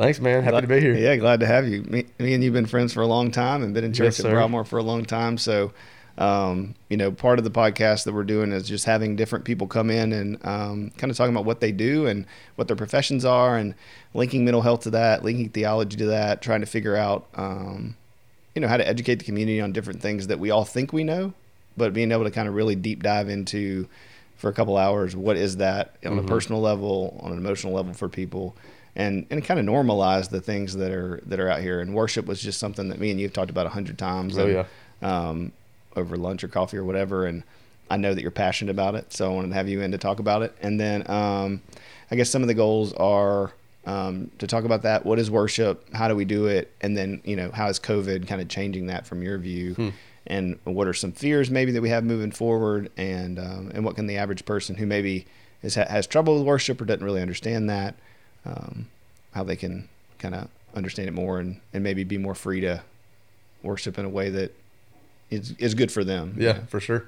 Thanks, man. Happy glad, to be here. Yeah, glad to have you. Me, me, and you've been friends for a long time and been in church Yes, at. Broadmoor for a long time. So, um, you know, part of the podcast that we're doing is just having different people come in and um, kind of talking about what they do and what their professions are and linking mental health to that, linking theology to that, trying to figure out, um, you know, how to educate the community on different things that we all think we know, but being able to kind of really deep dive into for a couple hours what is that on a Mhm. personal level, on an emotional level for people and and kind of normalize the things that are that are out here. And worship was just something that me and you've talked about a hundred times. Oh, and, yeah. Um, over lunch or coffee or whatever, and I know that you're passionate about it, so I wanted to have you in to talk about it. And then um, I guess some of the goals are um, to talk about that. What is worship? How do we do it? And then you know how is COVID kind of changing that from your view? Hmm. And what are some fears maybe that we have moving forward? And um, and what can the average person who maybe is, has trouble with worship or doesn't really understand that um, how they can kind of understand it more and, and maybe be more free to worship in a way that is, is good for them. you Yeah, know? for sure.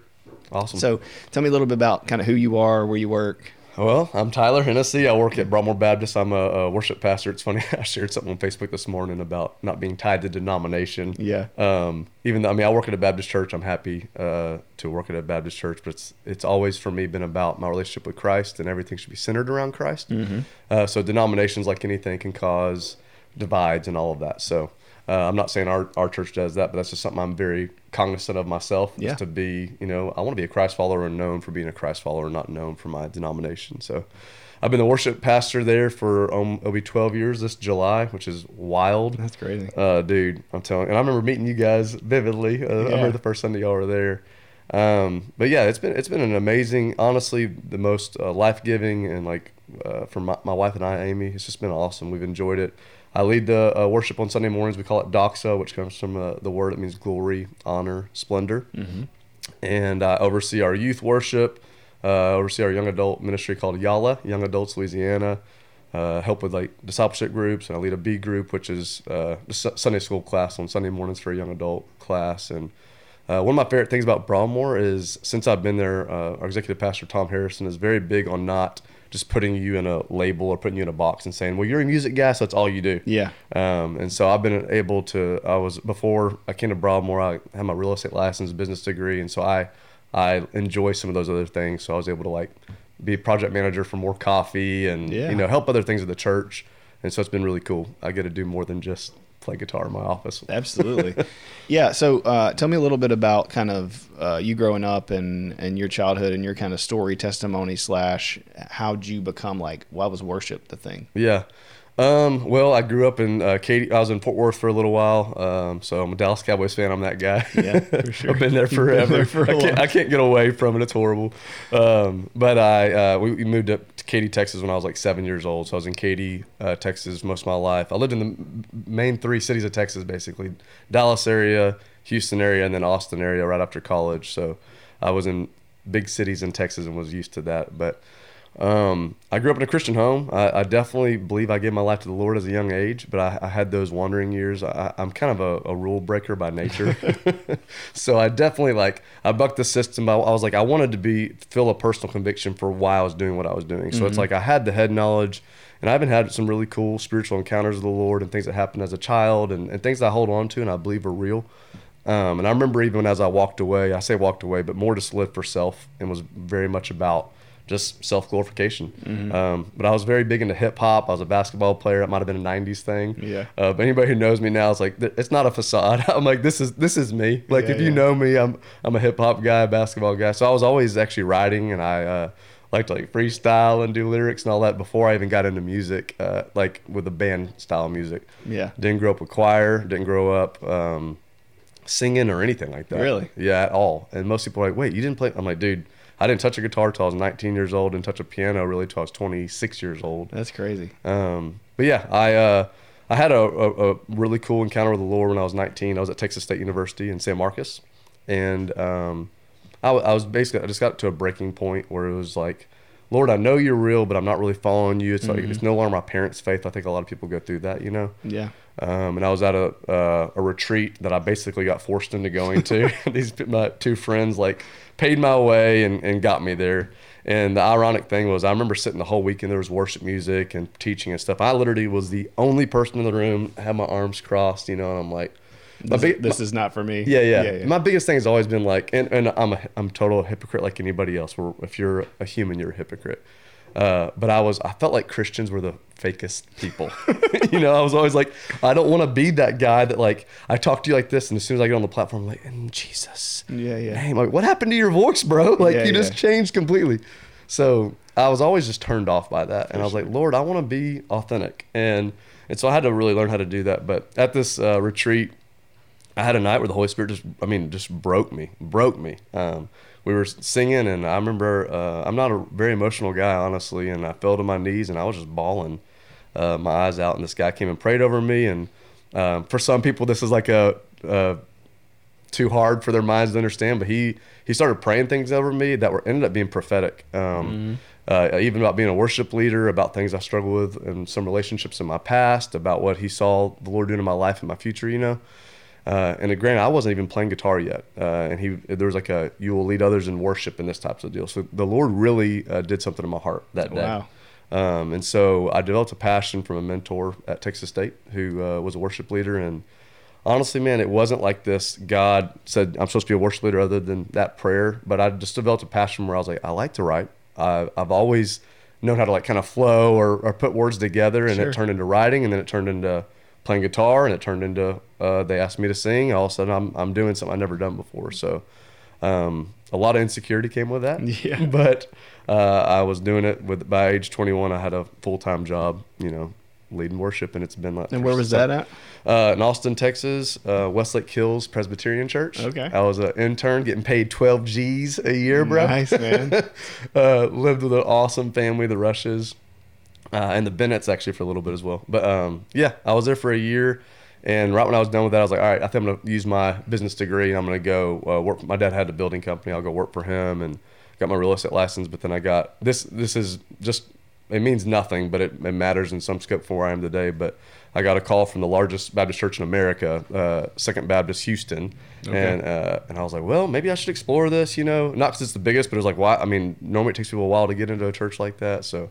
Awesome. So tell me a little bit about kind of who you are, where you work. Well, I'm Tyler Hennessy. I work at Broadmoor Baptist. I'm a, a worship pastor. It's funny. I shared something on Facebook this morning about not being tied to denomination. Yeah. Um, even though I mean I work at a Baptist church, I'm happy uh, to work at a Baptist church. But it's it's always for me been about my relationship with Christ, and everything should be centered around Christ. Mm-hmm. Uh, so denominations, like anything, can cause divides and all of that. So uh, I'm not saying our, our church does that, but that's just something I'm very cognizant of myself. is Yeah. To be, you know, I want to be a Christ follower and known for being a Christ follower, not known for my denomination. So I've been the worship pastor there for um, it'll be 12 years this July, which is wild. That's crazy. Uh, dude, I'm telling. And I remember meeting you guys vividly. Uh, I remember the first Sunday y'all were there. Um, but yeah, it's been it's been an amazing, honestly, the most uh, life giving and like uh, for my, my wife and I, Amy, it's just been awesome. We've enjoyed it. I lead the uh, worship on Sunday mornings. We call it doxa, which comes from uh, the word that means glory, honor, splendor. Mm-hmm. And I oversee our youth worship. Uh, oversee our young adult ministry called Yala, Young Adults Louisiana. Uh, help with like discipleship groups, and I lead a B group, which is uh, the Sunday school class on Sunday mornings for a young adult class. And uh, one of my favorite things about Broadmoor is since I've been there, uh, our executive pastor Tom Harrison is very big on not just putting you in a label or putting you in a box and saying, "Well, you're a music guy, so that's all you do." Yeah. Um, and so I've been able to. I was before I came to Broadmoor. I had my real estate license, business degree, and so I I enjoy some of those other things. So I was able to like be a project manager for more coffee and Yeah. you know help other things at the church. And so it's been really cool. I get to do more than just play guitar in my office. Absolutely. yeah. So uh, tell me a little bit about kind of uh, you growing up and, and your childhood and your kind of story, testimony, slash, how'd you become like, why was worship the thing? Yeah. Um, well, I grew up in uh, Katy. I was in Fort Worth for a little while. Um, so I'm a Dallas Cowboys fan. I'm that guy. Yeah, for sure. I've been there You've been forever. there for I, can't. I can't get away from it. It's horrible. Um, but I uh, we, we moved up Katy, Texas when I was like seven years old. So I was in Katy, uh, Texas most of my life. I lived in the main three cities of Texas, basically Dallas area, Houston area, and then Austin area right after college. So I was in big cities in Texas and was used to that. But um, I grew up in a Christian home. I, I definitely believe I gave my life to the Lord as a young age, but I, I had those wandering years. I, I'm kind of a, a rule breaker by nature, so I definitely like I bucked the system. I, I was like I wanted to be feel a personal conviction for why I was doing what I was doing. So it's like I had the head knowledge, and I even had some really cool spiritual encounters with the Lord and things that happened as a child and, and things that I hold on to and I believe are real. Um, and I remember even as I walked away, I say walked away, but more just lived for self and was very much about just self glorification. Um, but I was very big into hip hop. I was a basketball player. It might have been a '90s thing. Yeah. Uh, but anybody who knows me now is like, it's not a facade. I'm like, this is this is me. Like, Yeah, if you know me, I'm I'm a hip hop guy, basketball guy. So I was always actually writing, and I uh, liked to like freestyle and do lyrics and all that before I even got into music, uh, like with the band style music. Yeah. Didn't grow up with choir. Didn't grow up. Um, singing or anything like that. Really? Yeah, at all. And most people are like, wait, you didn't play? I'm like, dude, I didn't touch a guitar till I was 19 years old, and touch a piano really till I was 26 years old. That's crazy. Um, but yeah, I uh, I had a, a, a really cool encounter with the Lord when I was 19. I was at Texas State University in San Marcos, and um, I, I was basically I just got to a breaking point where it was like, Lord, I know you're real, but I'm not really following you. It's like it's no longer my parents' faith. I think a lot of people go through that, you know. Yeah. Um, and I was at a uh, a retreat that I basically got forced into going to. These my two friends like paid my way and, and got me there. And the ironic thing was, I remember sitting the whole weekend. There was worship music and teaching and stuff. I literally was the only person in the room. Had my arms crossed, you know, and I'm like, This, big- this is not for me. yeah, yeah, yeah, yeah. My biggest thing has always been like, and, and I'm a I'm total hypocrite like anybody else. Where if you're a human, you're a hypocrite. Uh, but I was I felt like Christians were the fakest people. you know, I was always like, I don't want to be that guy that like I talk to you like this, and as soon as I get on the platform, I'm like, in Jesus, Yeah, yeah. name, like what happened to your voice, bro? Like Yeah, you just changed completely. So I was always just turned off by that, and I was like, Lord, I want to be authentic, and and so I had to really learn how to do that. But at this uh, retreat, I had a night where the Holy Spirit just, I mean, just broke me, broke me. Um, we were singing, and I remember uh, I'm not a very emotional guy, honestly, and I fell to my knees and I was just bawling uh, my eyes out. And this guy came and prayed over me. And um, for some people, this is like a, a too hard for their minds to understand, but he he started praying things over me that were ended up being prophetic. Um, uh, even about being a worship leader, about things I struggled with and some relationships in my past, about what he saw the Lord doing in my life and my future. You know. Uh, and granted, I wasn't even playing guitar yet, uh, and he there was like a you will lead others in worship and this types of deal. So the Lord really uh, did something in my heart that day. Wow. Um, and so I developed a passion from a mentor at Texas State who uh, was a worship leader. And honestly, man, it wasn't like this. God said I'm supposed to be a worship leader, other than that prayer. But I just developed a passion where I was like, I like to write. I, I've always known how to like kind of flow or, or put words together, and Sure. it turned into writing, and then it turned into playing guitar, and it turned into uh, they asked me to sing. All of a sudden, I'm I'm doing something I've never done before. So. Um, a lot of insecurity came with that. Yeah. But uh, I was doing it with by age 21. I had a full time job, you know, leading worship, and it's been like. And where was that at? Uh, in Austin, Texas, uh, Westlake Hills Presbyterian Church. Okay. I was an intern, getting paid 12 G's a year, bro. Nice, man. uh, lived with an awesome family, the Rushes, uh, and the Bennetts actually for a little bit as well. But um, yeah, I was there for a year. And right when I was done with that, I was like, all right, I think I'm going to use my business degree and I'm going to go uh, work. My dad had a building company. I'll go work for him and got my real estate license. But then I got this. This is just it means nothing, but it, it matters in some scope for where I am today. But I got a call from the largest Baptist church in America, uh, Second Baptist Houston, and uh, and I was like, well, maybe I should explore this. You know, not because it's the biggest, but it was like, why? I mean, normally it takes people a while to get into a church like that. So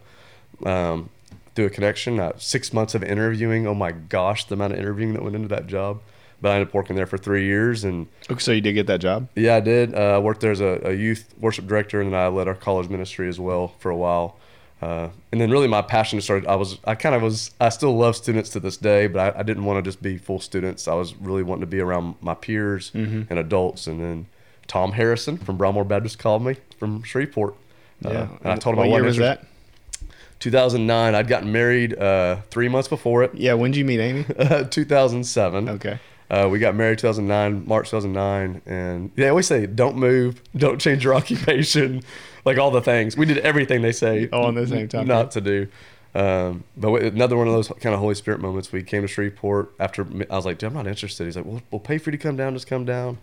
um, through a connection, uh, six months of interviewing. Oh my gosh, the amount of interviewing that went into that job. But I ended up working there for three years, and Okay, so you did get that job? yeah, I did. Uh, I worked there as a, a youth worship director, and then I led our college ministry as well for a while. Uh, and then really my passion started. I was, I kind of was, I still love students to this day, but I, I didn't want to just be full students. I was really wanting to be around my peers and adults. And then Tom Harrison from Broadmoor Baptist called me from Shreveport. Uh, and I told him what I year wasn't that? 2009. I'd gotten married uh, three months before it. Yeah, when did you meet Amy? 2007. Okay. Uh, we got married 2009, March 2009, and they always say, "Don't move, don't change your occupation," like all the things. We did everything they say All on the same time. not to do. Um, but another one of those kind of Holy Spirit moments. We came to Shreveport after I was like, "Dude, I'm not interested." He's like, "We'll, we'll pay for you to come down. Just come down."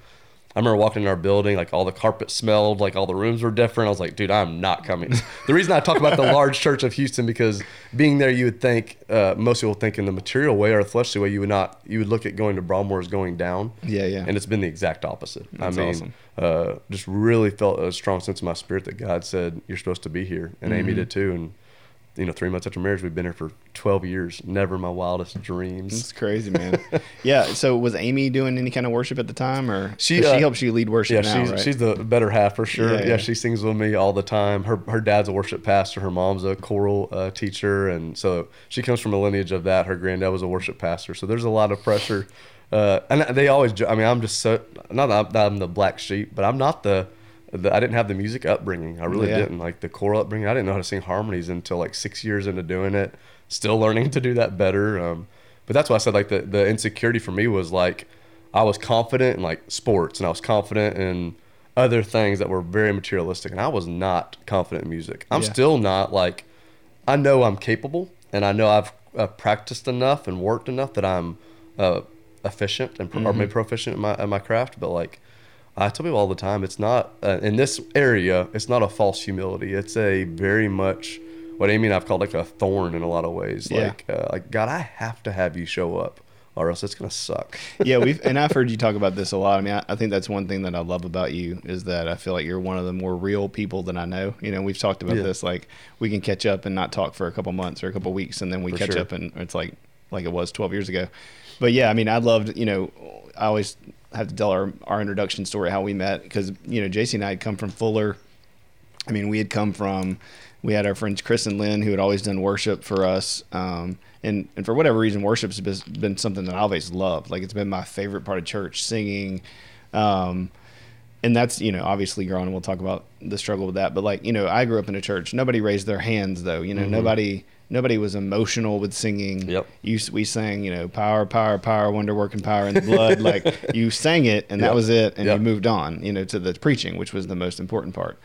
I remember walking in our building, like all the carpet smelled, like all the rooms were different. I was like, dude, I'm not coming. the reason I talk about the large church of Houston because being there, you would think uh, most people think in the material way or the fleshly way, you would not. You would look at going to Broadmoor as going down. Yeah, yeah. And it's been the exact opposite. That's I mean, awesome. uh, just really felt a strong sense in my spirit that God said you're supposed to be here, and Mm-hmm. Amy did too. And you know, three months after marriage, we've been here for 12 years. Never my wildest dreams. It's crazy, man. yeah. So was Amy doing any kind of worship at the time, or She, 'cause she uh, helps you lead worship Yeah, now, she's right? she's the better half for sure. Yeah, Yeah, yeah. she sings with me all the time. Her her dad's a worship pastor. Her mom's a choral uh, teacher, and so she comes from a lineage of that. Her granddad was a worship pastor, so there's a lot of pressure. Uh, and they always, I mean, I'm just so not I'm, that I'm the black sheep, but I'm not the, the. I didn't have the music upbringing. I really Yeah. didn't like the choral upbringing. I didn't know how to sing harmonies until like six years into doing it. Still learning to do that better. Um, but that's why I said like the the insecurity for me was like I was confident in like sports and I was confident in other things that were very materialistic and I was not confident in music. I'm Yeah. still not like I know I'm capable and I know I've uh, practiced enough and worked enough that I'm uh, efficient and pro- or Mm-hmm. maybe proficient in my in my craft. But like I tell people all the time, it's not uh, in this area. It's not a false humility. It's a very much what Amy and I've called like a thorn in a lot of ways. Yeah. Like uh, like God, I have to have you show up or else it's gonna suck. yeah, we've and I've heard you talk about this a lot. I mean, I, I think that's one thing that I love about you is that I feel like you're one of the more real people that I know. You know, we've talked about Yeah. this. Like, we can catch up and not talk for a couple months or a couple weeks, and then we For catch sure. up and it's like like it was 12 years ago. But yeah, I mean, I loved. You know, I always have to tell our our introduction story how we met because you know JC and I had come from Fuller. I mean, we had come from, we had our friends Chris and Lynn who had always done worship for us. Um, and, and for whatever reason, worship's been, been something that I always loved. Like it's been my favorite part of church, singing. Um, and that's, you know, obviously growing, and we'll talk about the struggle with that. But like, you know, I grew up in a church. Nobody raised their hands though. You know, nobody, nobody was emotional with singing. Yep. You, we sang, you know, power, power, power, wonder working power in the blood. like you sang it and that was it. And Yep. you moved on, you know, to the preaching, which was the most important part.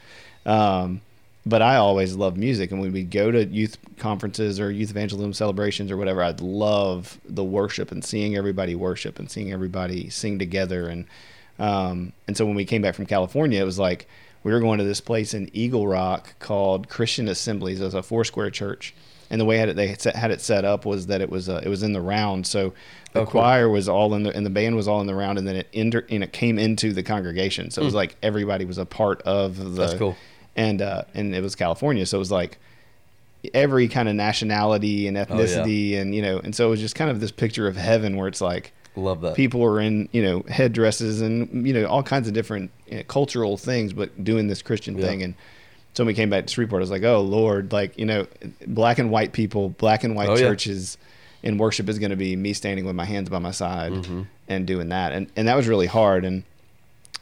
Um, but I always loved music, and when we'd go to youth conferences or youth evangelism celebrations or whatever, I'd love the worship and seeing everybody worship and seeing everybody sing together. And um, and so when we came back from California, it was like we were going to this place in Eagle Rock called Christian Assemblies. It was a four square church, and the way had it, they had it set up was that it was uh, it was in the round. So the Oh, cool. choir was all in the and the band was all in the round, and then it enter, and it came into the congregation. So it was like everybody was a part of the. Hmm. That's cool. And uh, and it was California, so it was like every kind of nationality and Oh, yeah. ethnicity, and you know, and so it was just kind of this picture of heaven where it's like Love that. people were in you know headdresses and you know all kinds of different you know, cultural things, but doing this Christian Yeah. thing. And so when we came back to Shreveport, I was like, oh Lord, like you know, black and white people, black and white Oh, yeah. churches. in worship is going to be me standing with my hands by my side Mm-hmm. and doing that, and and that was really hard. And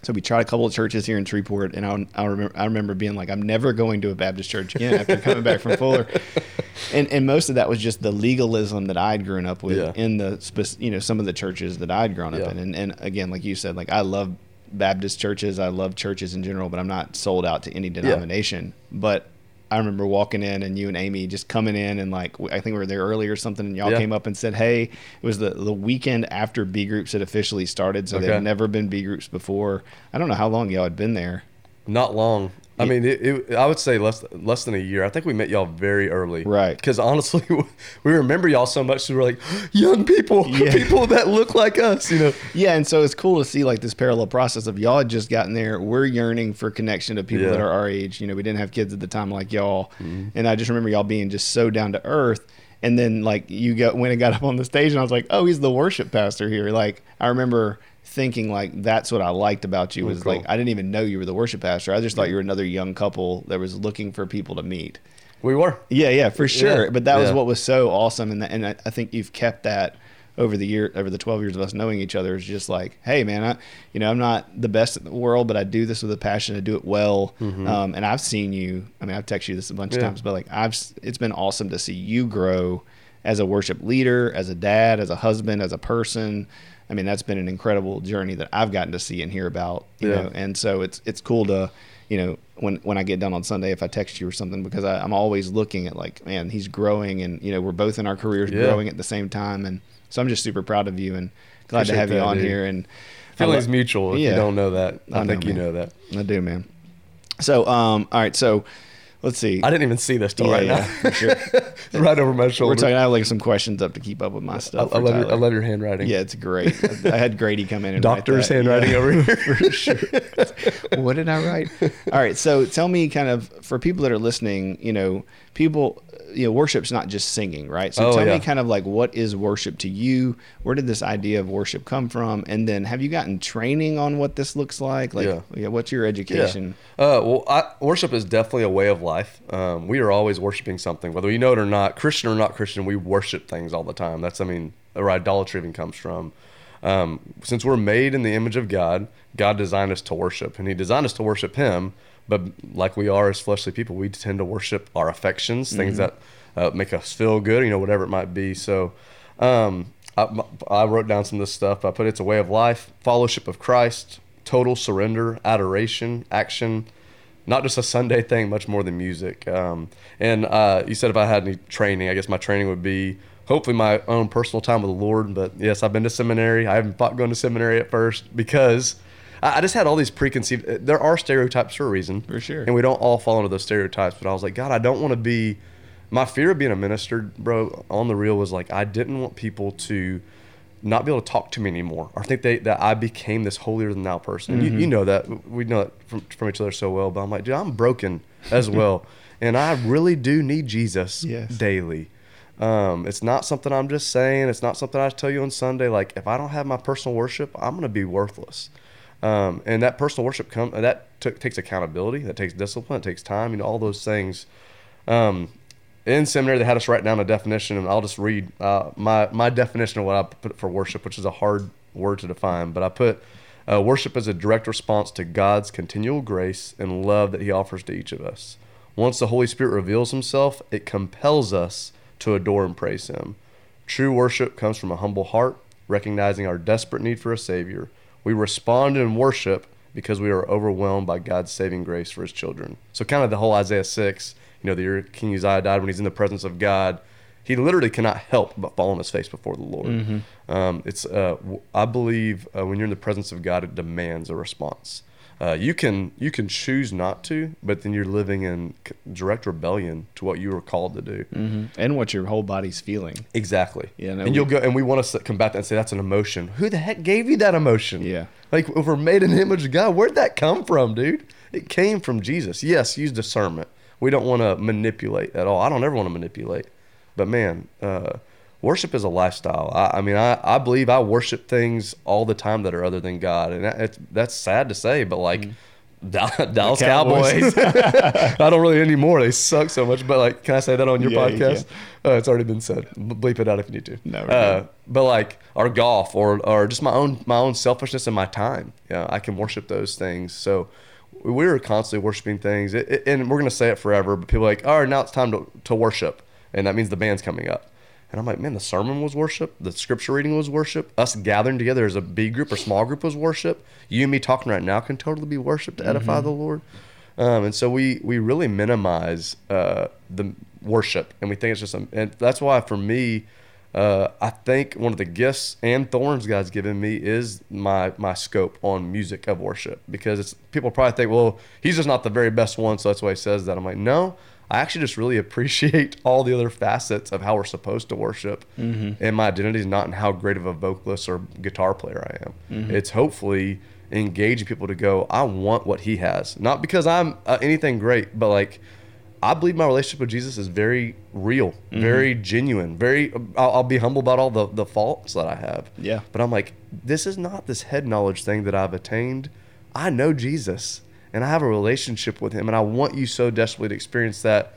so we tried a couple of churches here in Shreveport, and I, I remember I remember being like, I'm never going to a Baptist church again after coming back from Fuller, and and most of that was just the legalism that I'd grown up with Yeah. in the you know some of the churches that I'd grown up Yeah. in, and and again, like you said, like I love Baptist churches, I love churches in general, but I'm not sold out to any denomination. But I remember walking in and you and Amy just coming in and like I think we were there early or something, and y'all Yeah. came up and said, "Hey, it was the the weekend after B groups had officially started, so Okay. they'd never been B groups before. I don't know how long y'all had been there. Not long. I mean, it, it, I would say less less than a year. I think we met y'all very early, Right. Because honestly, we remember y'all so much. So we were like, young people, Yeah. people that look like us, you know. Yeah, and so it's cool to see like this parallel process of y'all had just gotten there. We're yearning for connection to people Yeah. that are our age. You know, we didn't have kids at the time like y'all, Mm-hmm. and I just remember y'all being just so down to earth. And then like you got when it got up on the stage, and I was like, oh, he's the worship pastor here. Like I remember thinking like that's what I liked about you Oh, was cool. like I didn't even know you were the worship pastor. I just thought you were another young couple that was looking for people to meet. We were. Yeah, yeah, for sure. Yeah, But that was what was so awesome, and and I, I think you've kept that over the year, over the twelve years of us knowing each other. Is just like, hey, man, I, you know, I'm not the best in the world, but I do this with a passion. I do it well, um, and I've seen you. I mean, I've texted you this a bunch of Mm-hmm. Times, but like, I've it's been awesome to see you grow as a worship leader, as a dad, as a husband, as a person. I mean, that's been an incredible journey that I've gotten to see and hear about. You Yeah. know, and so it's it's cool to you know when when I get done on Sunday if I text you or something because I, I'm always looking at like man he's growing and you know we're both in our careers Yeah. growing at the same time and so I'm just super proud of you and glad to Appreciate have you on dude. here and Feelings lo- mutual. If Yeah. you don't know that, I, I know, think you man. know that. I do man. So um all right so let's see I didn't even see this till yeah, right yeah, now. sure. Right over my shoulder. We're talking. I have like some questions up to keep up with my stuff. I for love your, I love your handwriting. Yeah, it's great. I had Grady come in and Doctor's handwriting Yeah. over here. for sure. what did I write? All right, so tell me, kind of, for people that are listening, you know, people, you know, worship's not just singing, right? So Oh, tell yeah. me kind of like what is worship to you? Where did this idea of worship come from? And then have you gotten training on what this looks like? Like, Yeah. yeah, what's your education? Uh, well, I, worship is definitely a way of life. Um, we are always worshiping something, whether you know it or not. Christian or not Christian, we worship things all the time. That's, I mean, where idolatry even comes from. Um, since we're made in the image of God, God designed us to worship, and He designed us to worship Him. But like we are as fleshly people, we tend to worship our affections, things that uh, make us feel good, you know, whatever it might be. So, um, I, I wrote down some of this stuff. I put it's a way of life, fellowship of Christ, total surrender, adoration, action, not just a Sunday thing, much more than music. Um, and uh, you said if I had any training, I guess my training would be hopefully my own personal time with the Lord. But yes, I've been to seminary. I haven't thought going to seminary at first because I, I just had all these preconceived. There are stereotypes for a reason, For sure. and we don't all fall into those stereotypes. But I was like, God, I don't want to be. My fear of being a minister, bro, on the real was like I didn't want people to not be able to talk to me anymore or think they, that I became this holier than thou person. And You, you know that we know it from, from each other so well, but I'm like, dude, I'm broken as well. and I really do need Jesus Yes. daily. Um, it's not something I'm just saying. It's not something I tell you on Sunday. Like if I don't have my personal worship, I'm going to be worthless. Um, and that personal worship come that took takes accountability. That takes discipline. It takes time. You know all those things. Um, in seminary, they had us write down a definition, and I'll just read uh, my my definition of what I put for worship, which is a hard word to define. But I put uh, worship as a direct response to God's continual grace and love that He offers to each of us. Once the Holy Spirit reveals Himself, it compels us to adore and praise Him. True worship comes from a humble heart, recognizing our desperate need for a Savior. We respond in worship because we are overwhelmed by God's saving grace for His children. So, kind of the whole Isaiah 6, you know, the year King Uzziah died when he's in the presence of God, he literally cannot help but fall on his face before the Lord. Um, it's, uh, I believe, uh, when you're in the presence of God, it demands a response. Uh, you can you can choose not to, but then you're living in direct rebellion to what you were called to do. hmm And what your whole body's feeling. Exactly. Yeah, no, and you'll we- go, and we want to combat that and say that's an emotion. Who the heck gave you that emotion? Yeah. Like if we're made in the image of God, where'd that come from, dude? It came from Jesus. Yes, use discernment. We don't want to manipulate at all. I don't ever want to manipulate. But man, uh, worship is a lifestyle. I, I mean, I, I believe I worship things all the time that are other than God, and that, it's, that's sad to say, but like. Dal- Dallas Cowboys. Cowboys. I don't really anymore. They suck so much. But like, can I say that on your Yeah, you podcast? Uh, it's already been said. Bleep it out if you need to. No, uh, but like, or golf, or or just my own my own selfishness and my time. Yeah, I can worship those things. So we're constantly worshiping things, it, it- and we're gonna say it forever. But people are like, all right, now it's time to to worship, and that means the band's coming up. And I'm like, man, the sermon was worship. The scripture reading was worship. Us gathering together as a B group or small group was worship. You and me talking right now can totally be worship to edify the Lord. Um, and so we we really minimize uh, the worship, and we think it's just, a, and that's why for me, uh, I think one of the gifts and thorns God's given me is my my scope on music of worship because it's people probably think, well, he's just not the very best one, so that's why he says that. I'm like, no, I actually just really appreciate all the other facets of how we're supposed to worship, mm-hmm. and my identity is not in how great of a vocalist or guitar player I am. Mm-hmm. It's hopefully engaging people to go, I want what he has, not because I'm uh, anything great, but like. I believe my relationship with Jesus is very real, mm-hmm. very genuine, very. Uh, I'll, I'll be humble about all the the faults that I have. Yeah. But I'm like, this is not this head knowledge thing that I've attained. I know Jesus, and I have a relationship with Him, and I want you so desperately to experience that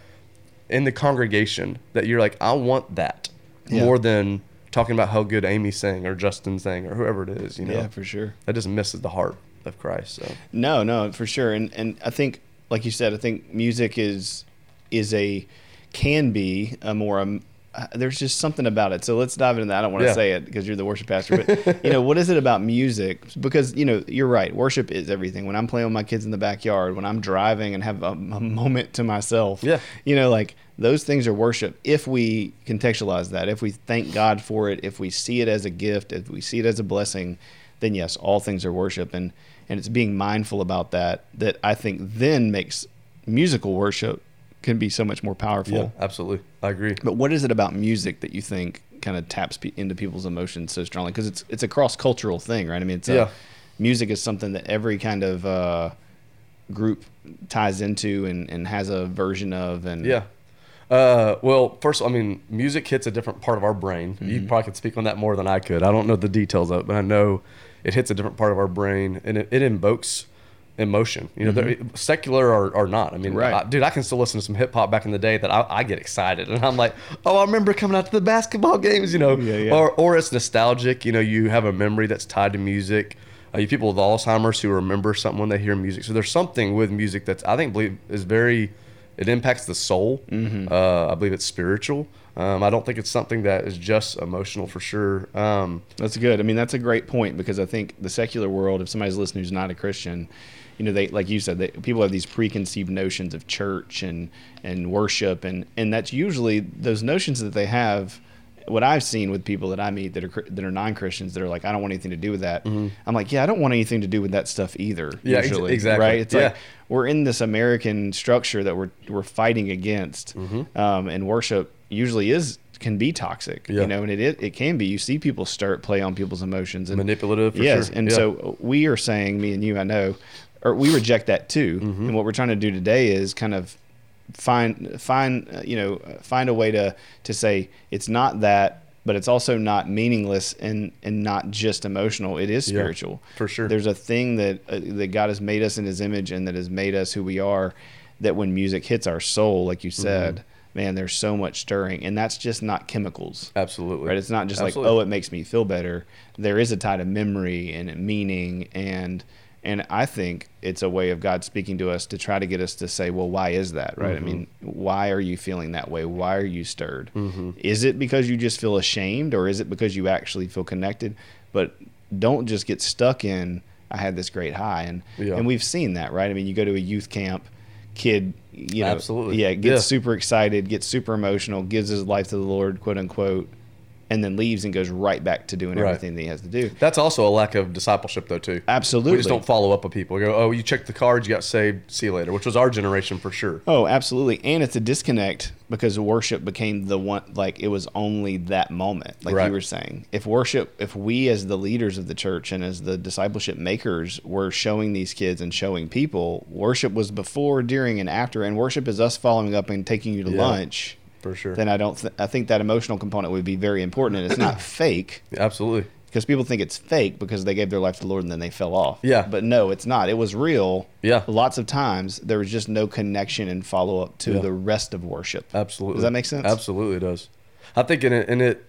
in the congregation that you're like, I want that Yeah. more than talking about how good Amy sang or Justin sang or whoever it is. You know, Yeah, for sure. that just misses the heart of Christ. So No, no, for sure. And and I think, like you said, I think music is is a can be a more um, there's just something about it. So let's dive into that. I don't want to Yeah. say it because you're the worship pastor, but you know what is it about music? Because you know you're right. Worship is everything. When I'm playing with my kids in the backyard, when I'm driving and have a, a moment to myself, Yeah. you know, like those things are worship. If we contextualize that, if we thank God for it, if we see it as a gift, if we see it as a blessing, then yes, all things are worship. And and it's being mindful about that that I think then makes musical worship can be so much more powerful. yeah, absolutely, I agree. But what is it about music that you think kind of taps pe- into people's emotions so strongly? Because it's it's a cross cultural thing, right? I mean, it's a, Yeah. music is something that every kind of uh, group ties into and, and has a version of. And Yeah. Uh, well, first, I mean, music hits a different part of our brain. You Mm-hmm. probably could speak on that more than I could. I don't know the details of it, but I know it hits a different part of our brain, and it, it invokes emotion. You know, they're secular or, or not. I mean, Mm-hmm. Right. I- dude, I can still listen to some hip hop back in the day that I, I get excited, and I'm like, oh, I remember coming out to the basketball games. You know, Yeah, yeah. or or it's nostalgic. You know, you have a memory that's tied to music. Uh, you people with Alzheimer's who remember something when they hear music. So there's something with music that's I think believe is very it impacts the soul. Mm-hmm. Uh, I believe it's spiritual. Um, I don't think it's something that is just emotional for sure. Um, That's good. I mean, that's a great point because I think the secular world, if somebody's listening who's not a Christian, you know, they like you said, they, people have these preconceived notions of church and and worship, and and that's usually those notions that they have. What I've seen with people that I meet that are that are non Christians that are like, I don't want anything to do with that. I'm like, yeah, I don't want anything to do with that stuff either. Mm-hmm. Yeah, ex- usually, exactly. Right? It's Yeah. like we're in this American structure that we're we're fighting against, Mm-hmm. um, and worship usually is can be toxic. Yeah. You know, and it, it it can be. You see people start play on people's emotions and Manipulative, for yes, sure. and Yeah. so we are saying, me and you, I know, or we reject that too. Mm-hmm. And what we're trying to do today is kind of find find uh, you know find a way to to say it's not that. But it's also not meaningless and, and not just emotional. It is Yeah, spiritual for sure. There's a thing that uh, that God has made us in His image and that has made us who we are. That when music hits our soul, like you Mm-hmm. said, man, there's so much stirring, and that's just not chemicals. absolutely. Right? It's not just Absolutely. like, oh, it makes me feel better. There is a tie to memory and meaning and and I think it's a way of God speaking to us to try to get us to say, well, why is that? Right? I mm-hmm. mean, why are you feeling that way? Why are you stirred? Mm-hmm. Is it because you just feel ashamed or is it because you actually feel connected? But don't just get stuck in I had this great high and Yeah. and we've seen that, right? I mean, you go to a youth camp, kid, you know, Absolutely. yeah, gets Yeah. super excited, gets super emotional, gives his life to the Lord, quote unquote, and then leaves and goes right back to doing Right. everything that he has to do. That's also a lack of discipleship, though, too. Absolutely. We just don't follow up with people. We go, oh, you checked the cards, you got saved, see you later, which was our generation for sure. Oh, absolutely. And it's a disconnect because worship became the one like it was only that moment, like Right. you were saying. If worship if we as the leaders of the church and as the discipleship makers were showing these kids and showing people, worship was before, during, and after, and worship is us following up and taking you to Yeah. lunch. For sure. Then I don't. Th- I think that emotional component would be very important, and it's not fake. Absolutely. because people think it's fake because they gave their life to the Lord and then they fell off. Yeah. But no, it's not. It was real. Yeah. Lots of times there was just no connection and follow up to Yeah. the rest of worship. Absolutely. Does that make sense? Absolutely, it does. I think in it, in it,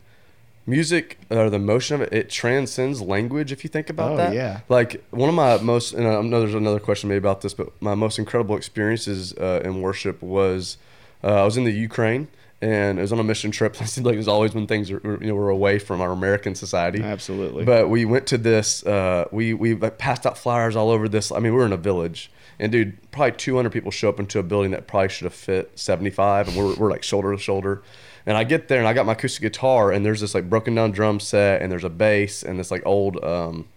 music or the motion of it, it transcends language. If you think about Oh, that, yeah. Like one of my most, and I know there's another question maybe about this, but my most incredible experiences uh, in worship was uh, I was in the Ukraine. And it was on a mission trip. It seemed like it was always when things were, you know, were away from our American society. Absolutely. But we went to this. Uh, we we passed out flyers all over this. I mean, we were in a village, and dude, probably 200 people show up into a building that probably should have fit 75, and we're, we're like shoulder to shoulder. And I get there, and I got my acoustic guitar, and there's this like broken down drum set, and there's a bass, and this like old, um,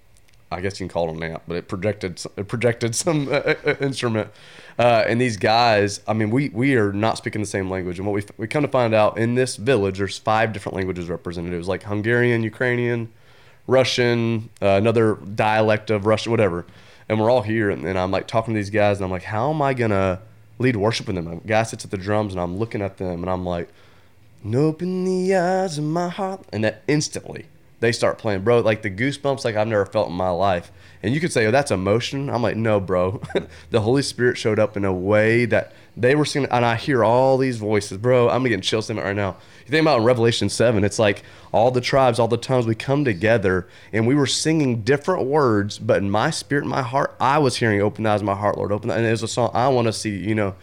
I guess you can call it an amp, but it projected it projected some uh, uh, instrument. Uh, and these guys, I mean, we we are not speaking the same language. And what we we come to find out in this village, there's five different languages represented. It was like Hungarian, Ukrainian, Russian, uh, another dialect of Russian, whatever. And we're all here, and, and I'm like talking to these guys, and I'm like, how am I gonna lead worship with them? A guy sits at the drums, and I'm looking at them, and I'm like, open the eyes of my heart, and that instantly they start playing, bro. Like the goosebumps, like I've never felt in my life. And you could say, oh, that's emotion. I'm like, no, bro. the Holy Spirit showed up in a way that they were singing, and I hear all these voices, bro. I'm getting chills right now. You think about in Revelation 7, it's like all the tribes, all the tongues, we come together and we were singing different words, but in my spirit, in my heart, I was hearing, open eyes my heart, Lord, open and it was a song I want to see, you know.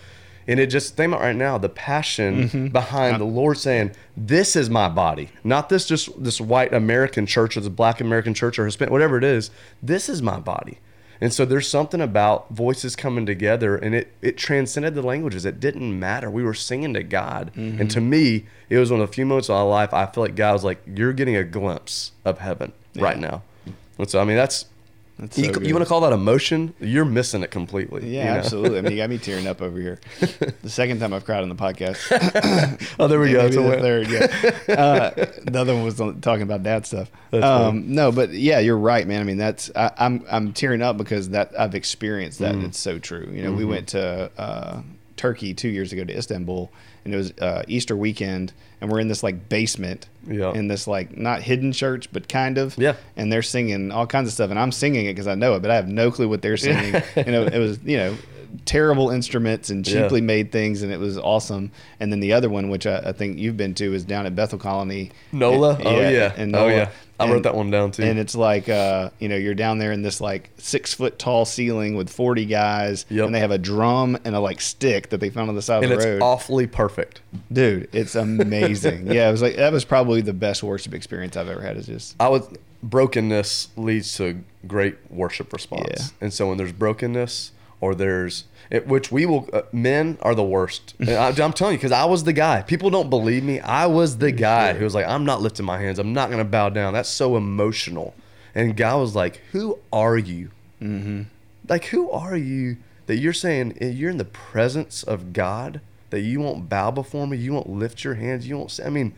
And it just think about right now the passion mm-hmm. behind the Lord saying, "This is my body, not this just this white American church or this black American church or Hispanic, whatever it is. This is my body." And so there's something about voices coming together, and it it transcended the languages. It didn't matter. We were singing to God, and mm-hmm. to me, it was one of the few moments of my life I feel like God was like, "You're getting a glimpse of heaven right now." And so I mean, that's. That's you, so you want to call that emotion? You're missing it completely. Yeah, you know? absolutely. I mean, you got me tearing up over here. The second time I've cried on the podcast. Oh, there we go. Maybe It's the win. third, yeah. Uh, the other one was talking about dad stuff. Um, no, but yeah, you're right, man. I mean, that's I, I'm I'm tearing up because that I've experienced that. Mm. and It's so true. You know, Mm-hmm. we went to uh, Turkey two years ago to Istanbul, and it was uh, Easter weekend, and we're in this like basement, Yeah. in this like not hidden church, but kind of, Yeah. And they're singing all kinds of stuff, and I'm singing it because I know it, but I have no clue what they're singing. you know, it was you know terrible instruments and Yeah. cheaply made things, and it was awesome. And then the other one, which I, I think you've been to, is down at Bethel Colony. Nola. And- oh yeah. and oh yeah. I And- wrote that one down too. and it's like uh, you know you're down there in this like six foot tall ceiling with 40 guys Yep. and they have a drum and a like stick that they found on the side and of the road awfully perfect. dude it's amazing yeah it was like that was probably the best worship experience i've ever had is just I would brokenness leads to great worship response. Yeah. And so when there's brokenness or there's it, which we will uh, men are the worst. I, I'm telling you because I was the guy. People don't believe me. I was the guy who was like, I'm not lifting my hands. I'm not gonna bow down. That's so emotional. And guy was like, Who are you? Mm-hmm. Like who are you that you're saying eh, you're in the presence of God that you won't bow before me? You won't lift your hands. You won't. Say, I mean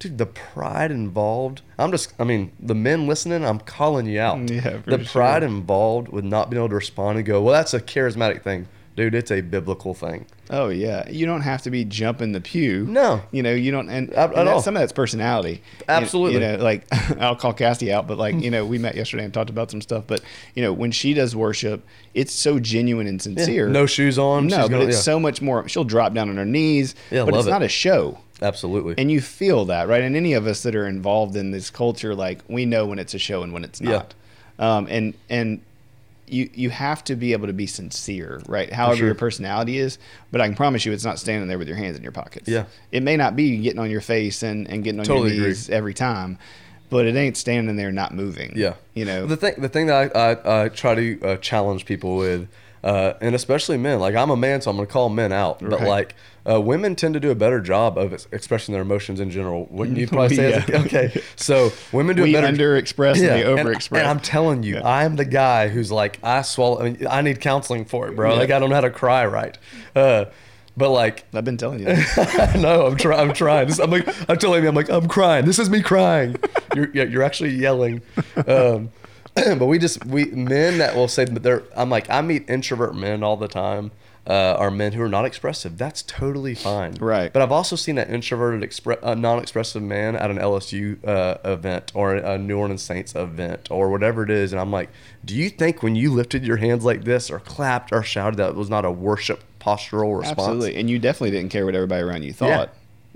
dude, the pride involved. I'm just, I mean, the men listening, I'm calling you out. Mm, yeah, for the sure. pride involved with not being able to respond and go, well, that's a charismatic thing. Dude, it's a biblical thing. oh yeah you don't have to be jumping the pew No. you know you don't and, At- and some of that's personality Absolutely. you know like i'll call cassie out but like you know we met yesterday and talked about some stuff but you know when she does worship it's so genuine and sincere No shoes on. no she's but gonna- it's yeah. so much more she'll drop down on her knees Yeah, but it's it. not a show Absolutely. and you feel that right and any of us that are involved in this culture like we know when it's a show and when it's Yeah. not um, and and you you have to be able to be sincere right however sure. your personality is but i can promise you it's not standing there with your hands in your pockets Yeah. it may not be getting on your face and, and getting on Totally your agree. knees every time but it ain't standing there not moving Yeah. you know the thing the thing that I, I, I try to uh, challenge people with, uh, and especially men. Like I'm a man, so I'm gonna call men out. But like uh, women tend to do a better job of expressing their emotions in general. Wouldn't you probably say? as Yeah. okay. So women do we a better. underexpress and they and- overexpress And, I'm telling you, Yeah. I'm the guy who's like, I swallow. I, mean, I need counseling for it, bro. Yeah. Like I don't know how to cry right. Uh, but like i've been telling you no. I'm trying. I'm trying. This, I'm like. I'm telling you. I'm like. I'm crying. This is me crying. You're. Yeah, you're actually yelling. Um, but we just we men that will say that they're. I'm like. I meet introvert men all the time. Uh, are men who are not expressive. That's totally fine. Right. But I've also seen an introverted, expre- uh, non-expressive man at an LSU uh, event or a New Orleans Saints event or whatever it is, and I'm like, do you think when you lifted your hands like this or clapped or shouted that was not a worship postural response? absolutely and you definitely didn't care what everybody around you thought Yeah,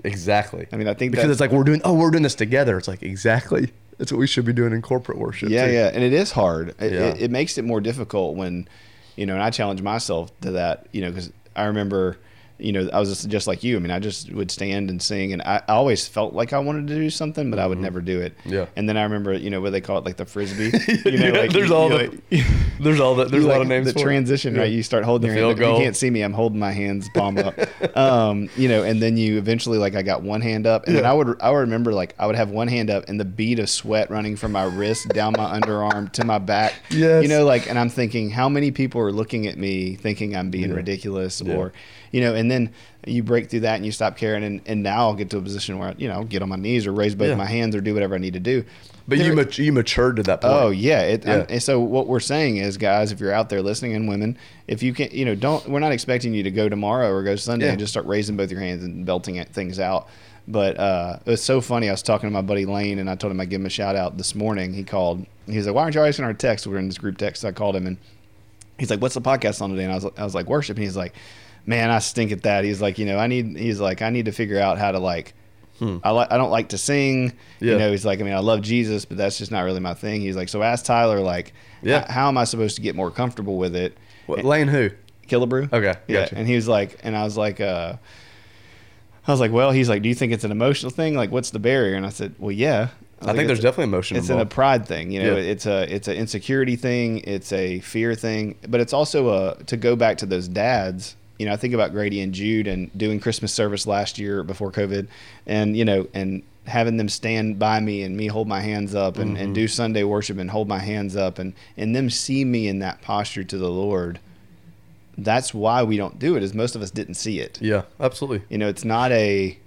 exactly. I mean, I think because that- it's like we're doing. Oh, we're doing this together. It's like exactly. That's what we should be doing in corporate worship. Yeah, too. yeah, and it is hard. It, Yeah. it, it makes it more difficult when, you know, and I challenge myself to that, you know, because I remember, you know, I was just, just like you. I mean, I just would stand and sing, and I, I always felt like I wanted to do something, but I would never do it. Mm-hmm. Yeah. And then I remember, you know, what they call it, like the frisbee. You know, Yeah, like there's you- all you the- like- There's all that. There's a lot like of names. The for it. transition, Yeah. right? You start holding The your hand. goal. You can't see me. I'm holding my hands palm up. um, you know, and then you eventually like I got one hand up, and then I would I would remember like I would have one hand up and the bead of sweat running from my wrist down my underarm to my back. Yes. You know, like, and I'm thinking how many people are looking at me thinking I'm being Yeah. ridiculous, Yeah. or you know, and then you break through that and you stop caring, and, and now I'll get to a position where you know I'll get on my knees or raise both Yeah. my hands or do whatever I need to do. But you mat- you matured to that point. Oh yeah, it, Yeah. And so what we're saying is, guys, if you're out there listening, and women, if you can, you know, don't. We're not expecting you to go tomorrow or go Sunday Yeah. and just start raising both your hands and belting things out. But uh, it was so funny. I was talking to my buddy Lane, and I told him I'd give him a shout out this morning. He called. He was like, "Why aren't you always in our text?" We're in this group text. So I called him, and he's like, "What's the podcast on today?" And I was, I was like, "Worship." And he's like, "Man, I stink at that." He's like, "You know, I need." He's like, "I need to figure out how to like." I like. I don't like to sing. Hmm. Yeah. You know, he's like, I mean, I love Jesus, but that's just not really my thing. He's like, so ask Tyler, like, Yeah. how am I supposed to get more comfortable with it? What, Lane who? Killabrew. Okay, Yeah. gotcha. And he was like, and I was like, uh, I was like, well, he's like, do you think it's an emotional thing? Like, what's the barrier? And I said, well, yeah. I like, think there's definitely emotion it's in a pride thing you know Yeah. it's a it's an insecurity thing it's a fear thing but it's also a to go back to those dads you know i think about grady and jude and doing christmas service last year before covid and you know and having them stand by me and me hold my hands up and, Mm-hmm. and do sunday worship and hold my hands up and and them see me in that posture to the lord that's why we don't do it is most of us didn't see it yeah, absolutely. you know it's not a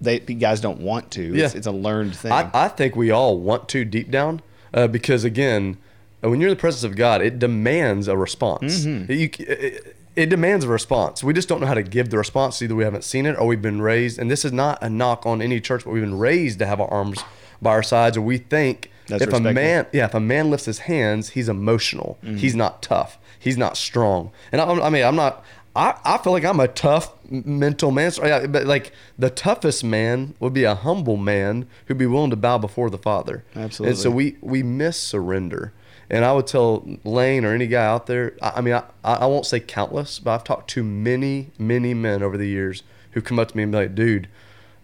they guys don't want to it's, Yeah. it's a learned thing I, I think we all want to deep down uh, because again, uh, when you're in the presence of God, it demands a response. Mm-hmm. You, it- it demands a response. We just don't know how to give the response. Either we haven't seen it or we've been raised, and this is not a knock on any church, but we've been raised to have our arms by our sides, or we think That's if a man, yeah, if a man lifts his hands, he's emotional. Mm-hmm. He's not tough. He's not strong. And I, I mean, I'm not. I, I feel like I'm a tough mental man, So, yeah, but like the toughest man would be a humble man who'd be willing to bow before the Father. Absolutely. And so we we miss surrender. And I would tell Lane or any guy out there. I, I mean, I, I won't say countless, but I've talked to many many men over the years who come up to me and be like, "Dude,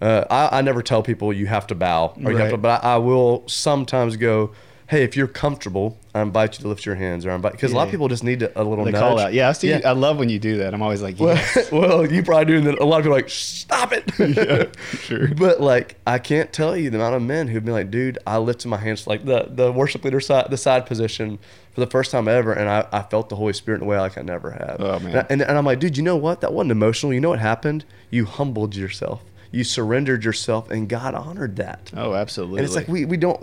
uh, I, I never tell people you have to bow or you have to, but I, I will sometimes go." Hey, if you're comfortable, I invite you to lift your hands, or I invite because a lot of people just need a, a little The nudge. call out. Yeah, I see. Yeah. I love when you do that. I'm always like, Well, yes. well, you probably do. And then a lot of people are like, stop it. Yeah, sure. But like, I can't tell you the amount of men who've been like, dude, I lifted my hands like the the worship leader side, the side position for the first time ever, and I, I felt the Holy Spirit in a way like I never had. Oh, man. And, I- and, and I'm like, dude, you know what? That wasn't emotional. You know what happened? You humbled yourself. You surrendered yourself, and God honored that. oh, absolutely. And it's like we we don't.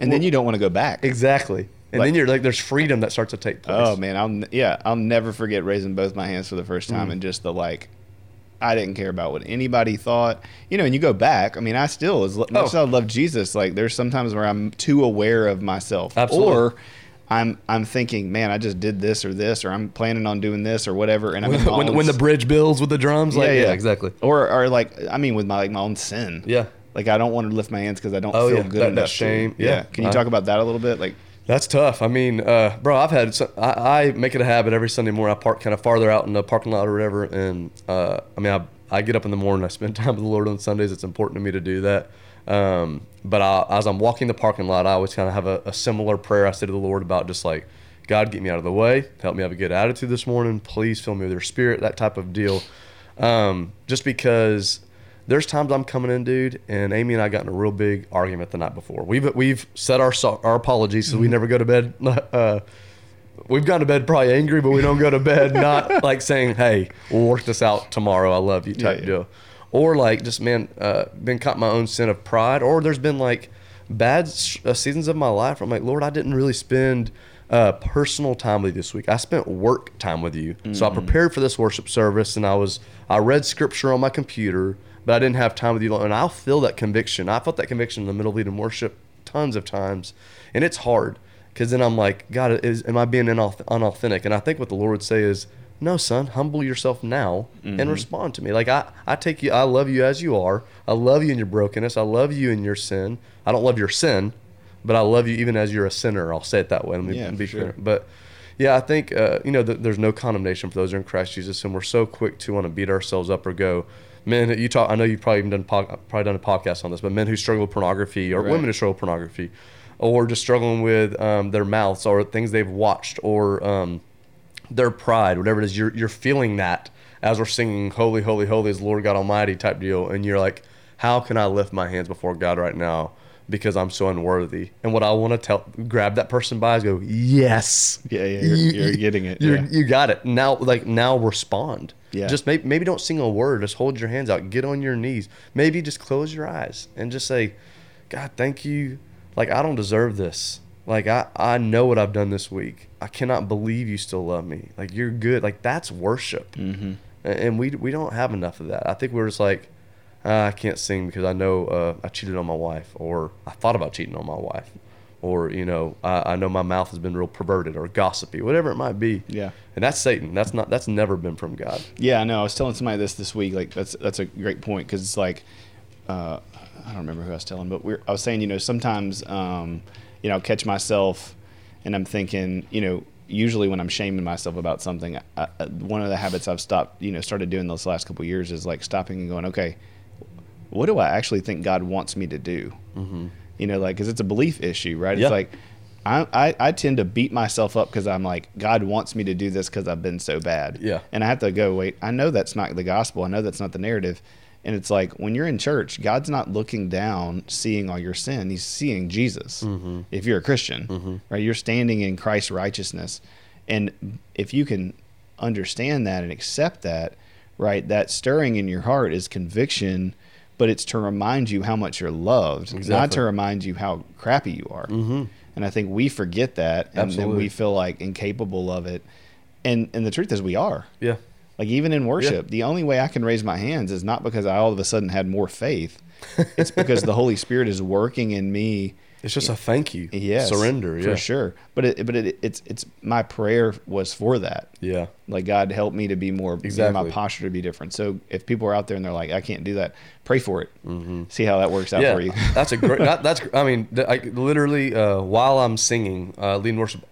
and then you don't want to go back. exactly. And Like- then you're like, there's freedom that starts to take place. Oh man, I'll n- yeah, I'll never forget raising both my hands for the first Mm. time and just the like. I didn't care about what anybody thought, you know. And you go back. I mean, I still as much Oh. as I love Jesus. Like, there's sometimes where I'm too aware of myself, Absolutely. or I'm I'm thinking, man, I just did this or this, or I'm planning on doing this or whatever, and I'm my when, when the bridge builds with the drums, like, yeah, exactly. Or or like I mean, with my like my own sin, Yeah. Like I don't want to lift my hands because I don't Oh, feel yeah. good That- that enough. to. shame. Yeah. Yeah. Can you I- talk about that a little bit? Like, That's tough. I mean, uh, bro, I've had I, I make it a habit every Sunday morning. I park kind of farther out in the parking lot or whatever, and uh, I mean, I, I get up in the morning. I spend time with the Lord on Sundays. It's important to me to do that. Um, but I, as I'm walking the parking lot, I always kind of have a, a similar prayer I say to the Lord about just like, God, get me out of the way. Help me have a good attitude this morning. Please fill me with your spirit. That type of deal. Um, just because there's times I'm coming in, dude, and Amy and I got in a real big argument the night before. We've we've said our our apologies, so we never go to bed. Uh, we've gone to bed probably angry, but we don't go to bed not like saying, "Hey, we'll work this out tomorrow. I love you," type Yeah, yeah. deal. Or like just man, uh, been caught in my own sin of pride. Or there's been like bad uh, seasons of my life. I'm like, Lord, I didn't really spend uh, personal time with you this week. I spent work time with you. So I prepared for this worship service, and I was I read scripture on my computer, but I didn't have time with you. And I'll feel that conviction. I felt that conviction in the middle of leading worship tons of times, and it's hard because then I'm like, God, is am I being unauth- unauthentic? And I think what the Lord would say is, No, son, humble yourself now and respond to me. Like I, I take you, I love you as you are. I love you in your brokenness. I love you in your sin. I don't love your sin, but I love you even as you're a sinner. I'll say it that way. Let me Yeah, be sure. fair. But yeah, I think uh, you know th- there's no condemnation for those who are in Christ Jesus, and we're so quick to want to beat ourselves up or go, men. You talk. I know you've probably even done po- probably done a podcast on this, but men who struggle with pornography or Right. women who struggle with pornography, or just struggling with um, their mouths or things they've watched or um, their pride, whatever it is. You're you're feeling that as we're singing "Holy, Holy, Holy is Lord God Almighty" type deal, and you're like, how can I lift my hands before God right now? Because I'm so unworthy, and what I want to tell, grab that person by is go, yes, Yeah, yeah, you're- you're getting it, You're, yeah. You got it. Now, like now, respond. Yeah. Just maybe maybe don't sing a word. Just hold your hands out. Get on your knees. Maybe just close your eyes and just say, God, thank you. Like I don't deserve this. Like I I know what I've done this week. I cannot believe you still love me. Like you're good. Like that's worship. Mm-hmm. And we we don't have enough of that. I think we're just like. "Ah, I can't sing because I know uh, I cheated on my wife, or I thought about cheating on my wife, or you know I, I know my mouth has been real perverted or gossipy, whatever it might be. Yeah. and that's Satan. That's not. That's never been from God. Yeah, I know. I was telling somebody this this week. Like that's that's a great point because it's like uh, I don't remember who I was telling, but we're, I was saying you know sometimes um, you know I'll catch myself and I'm thinking you know usually when I'm shaming myself about something, I, I, one of the habits I've stopped you know started doing those last couple of years is like stopping and going okay, what do I actually think God wants me to do? Mm-hmm. You know, like because it's a belief issue, right? Yeah. It's like. I, I, I tend to beat myself up because I'm like, God wants me to do this because I've been so bad. Yeah. And I have to go, wait, I know that's not the gospel. I know that's not the narrative. And it's like when you're in church, God's not looking down, seeing all your sin. He's seeing Jesus. Mm-hmm. If you're a Christian, mm-hmm. right? You're standing in Christ's righteousness. And if you can understand that and accept that, right, that stirring in your heart is conviction, but it's to remind you how much you're loved, not to remind you how crappy you are. Mm-hmm. And I think we forget that, and then we feel like incapable of it. And and the truth is, we are. Yeah. Like even in worship, the only way I can raise my hands is not because I all of a sudden had more faith. it's because the Holy Spirit is working in me. It's just a thank you. Yes, Surrender. Yeah. for sure. But it, but it, it's it's my prayer was for that. Yeah. Like God help me to be more Exactly. my posture to be different. So if people are out there and they're like, I can't do that, pray for it. See how that works out for you. that's a great. That, that's. I mean, I, literally, uh, while I'm singing, uh, leading worship,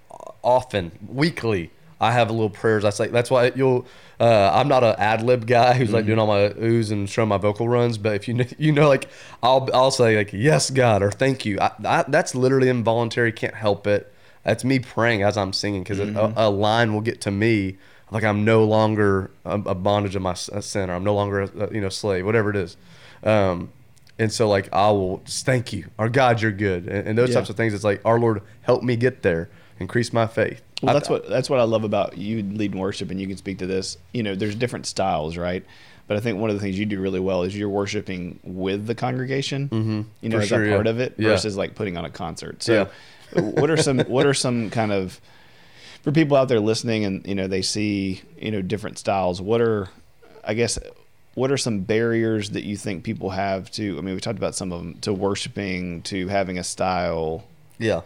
often weekly, I have a little prayers. I say that's why you'll. Uh, I'm not an ad lib guy who's like doing all my oohs and showing my vocal runs. But if you kn- you know, like I'll I'll say like yes God or thank you. I, I, that's literally involuntary. Can't help it. That's me praying as I'm singing because a, a line will get to me. Like I'm no longer a, a bondage of my sin, or I'm no longer a, you know slave, whatever it is. Um, and so like I will just thank you, our God, you're good, and, and those Yeah. types of things. It's like our Lord, help me get there, increase my faith. Well, that's what that's what I love about you leading worship, and you can speak to this. You know, there's different styles, right? But I think one of the things you do really well is you're worshiping with the congregation. Mm-hmm. You know, as sure, a yeah. part of it Yeah. versus like putting on a concert. So, what are some what are some kind of for people out there listening, and you know they see you know different styles. What are I guess what are some barriers that you think people have to? I mean, we talked about some of them to worshiping, to having a style. Yeah.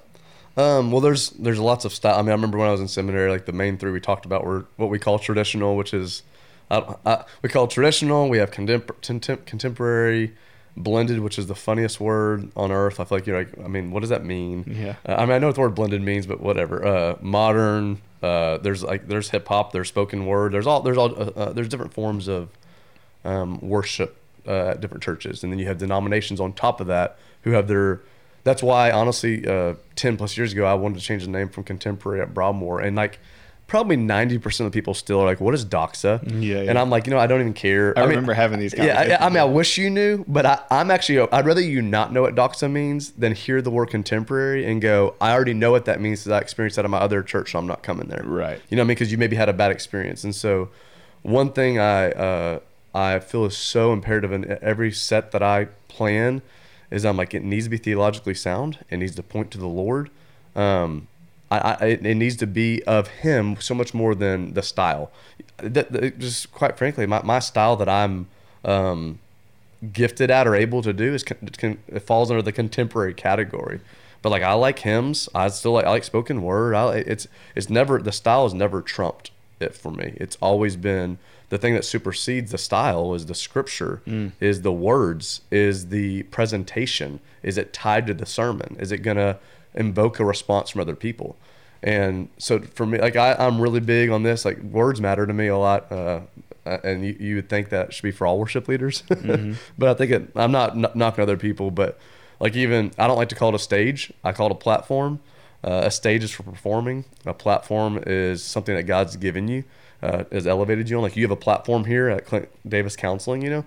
Um, well, there's there's lots of style. I mean, I remember when I was in seminary, like the main three we talked about were what we call traditional, which is I, I, we call traditional. We have contem- contem- contemporary, blended, which is the funniest word on earth. I feel like you're like, I mean, what does that mean? Yeah. Uh, I mean, I know what the word blended means, but whatever. Uh, modern. Uh, there's like there's hip hop. There's spoken word. There's all there's all uh, uh, there's different forms of um, worship uh, at different churches, and then you have denominations on top of that who have their. That's why, honestly, uh, ten plus years ago, I wanted to change the name from Contemporary at Broadmoor, and like probably ninety percent of the people still are like, "What is Doxa?" Yeah, yeah. and I'm like, you know, I don't even care. I mean, remember having these Yeah, I, I mean, I wish you knew, but I, I'm actually, I'd rather you not know what Doxa means than hear the word contemporary and go, I already know what that means because I experienced that in my other church, so I'm not coming there. Right. You know what I mean? Because you maybe had a bad experience. And so, one thing I uh, I feel is so imperative in every set that I plan is I'm like it needs to be theologically sound. It needs to point to the Lord. Um, I, I it it needs to be of Him so much more than the style. That, that- just quite frankly, my, my style that I'm um, gifted at or able to do is con- con- it falls under the contemporary category. But like I like hymns, I still like I like spoken word. I, it's it's never the style has never trumped it for me. It's always been the thing that supersedes the style is the scripture, is the words, is the presentation. Is it tied to the sermon? Is it gonna invoke a response from other people? And so for me, like I, I'm really big on this. Like words matter to me a lot. Uh, uh, and you, you would think that should be for all worship leaders, but I think it, I'm not kn- knocking other people, but like even I don't like to call it a stage. I call it a platform. Uh, a stage is for performing. A platform is something that God's given you, uh, has elevated you on. Like you have a platform here at Clint Davis Counseling, you know.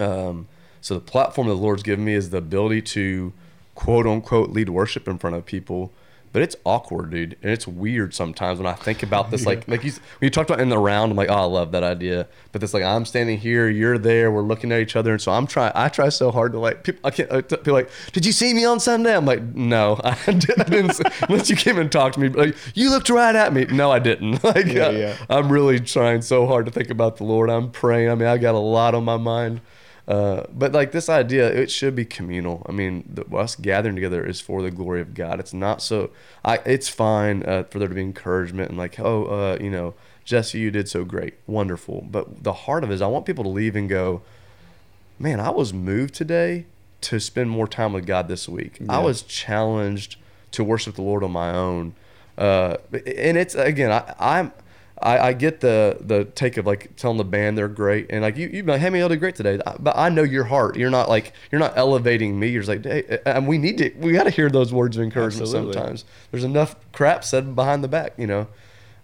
Um, so the platform the Lord's given me is the ability to quote unquote lead worship in front of people. But it's awkward, dude, and it's weird sometimes when I think about this. Like, like you, when you talked about in the round, I'm like, oh, I love that idea. But it's like I'm standing here, you're there, we're looking at each other, and so I'm trying. I try so hard to like people. I can't uh, people like, did you see me on Sunday? I'm like, no, I didn't. I see- unless you came and talked to me. Like, you looked right at me. No, I didn't. Like, Yeah, uh, yeah. I'm really trying so hard to think about the Lord. I'm praying. I mean, I got a lot on my mind. Uh, but like this idea, it should be communal. I mean, the, us gathering together is for the glory of God. It's not so. I. It's fine uh, for there to be encouragement and like, oh, uh, you know, Jesse, you did so great, wonderful. But the heart of it is, I want people to leave and go, man, I was moved today to spend more time with God this week. I was challenged to worship the Lord on my own. Uh, and it's again, I, I'm, I, I get the the take of like telling the band they're great, and like you, you like, hey, man, you did great today. But I know your heart. You're not like you're not elevating me. You're just like, hey, and we need to, we got to hear those words of encouragement Absolutely. sometimes. There's enough crap said behind the back, you know.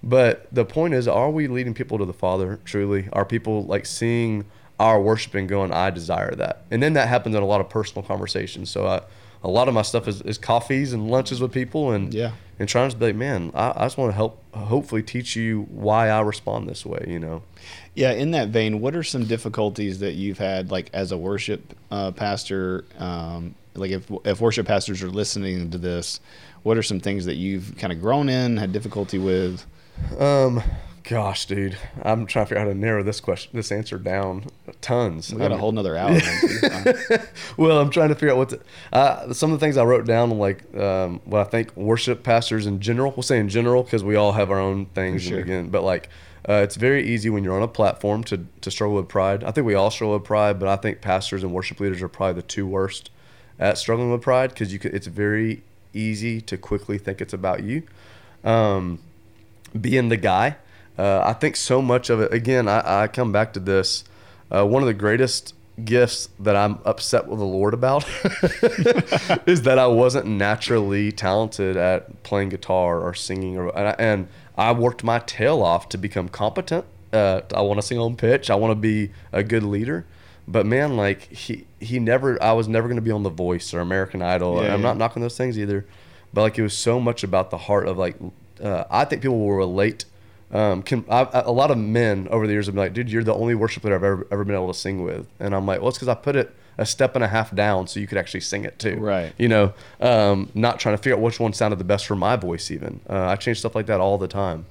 But the point is, are we leading people to the Father truly? Are people like seeing our worship and going, I desire that? And then that happens in a lot of personal conversations. So I, a lot of my stuff is, is coffees and lunches with people and Yeah. and trying to be like, man, I, I just want to help hopefully teach you why I respond this way, you know? Yeah, in that vein, what are some difficulties that you've had, like as a worship uh, pastor? Um, like if if worship pastors are listening to this, what are some things that you've kind of grown in, had difficulty with? Um, Gosh, dude, I'm trying to figure out how to narrow this question, this answer down. Tons. We got I a mean- whole nother hour. well, I'm trying to figure out what to, uh, some of the things I wrote down, like um, what I think worship pastors in general. We'll say in general because we all have our own things. Sure. Again, but like uh, it's very easy when you're on a platform to to struggle with pride. I think we all struggle with pride, but I think pastors and worship leaders are probably the two worst at struggling with pride because you could, it's very easy to quickly think it's about you. Um, being the guy. Uh, I think so much of it. Again, I, I come back to this. Uh, one of the greatest gifts that I'm upset with the Lord about is that I wasn't naturally talented at playing guitar or singing, or and I, and I worked my tail off to become competent. Uh, I want to sing on pitch. I want to be a good leader. But man, like he he never. I was never going to be on The Voice or American Idol. Yeah, I'm yeah. not knocking those things either. But like it was so much about the heart of like. Uh, I think people will relate. Um, can I, a lot of men over the years have been like, dude, you're the only worship leader I've ever, ever been able to sing with, and I'm like, well, it's because I put it a step and a half down so you could actually sing it too. Right. You know, um, not trying to figure out which one sounded the best for my voice. Even uh, I change stuff like that all the time.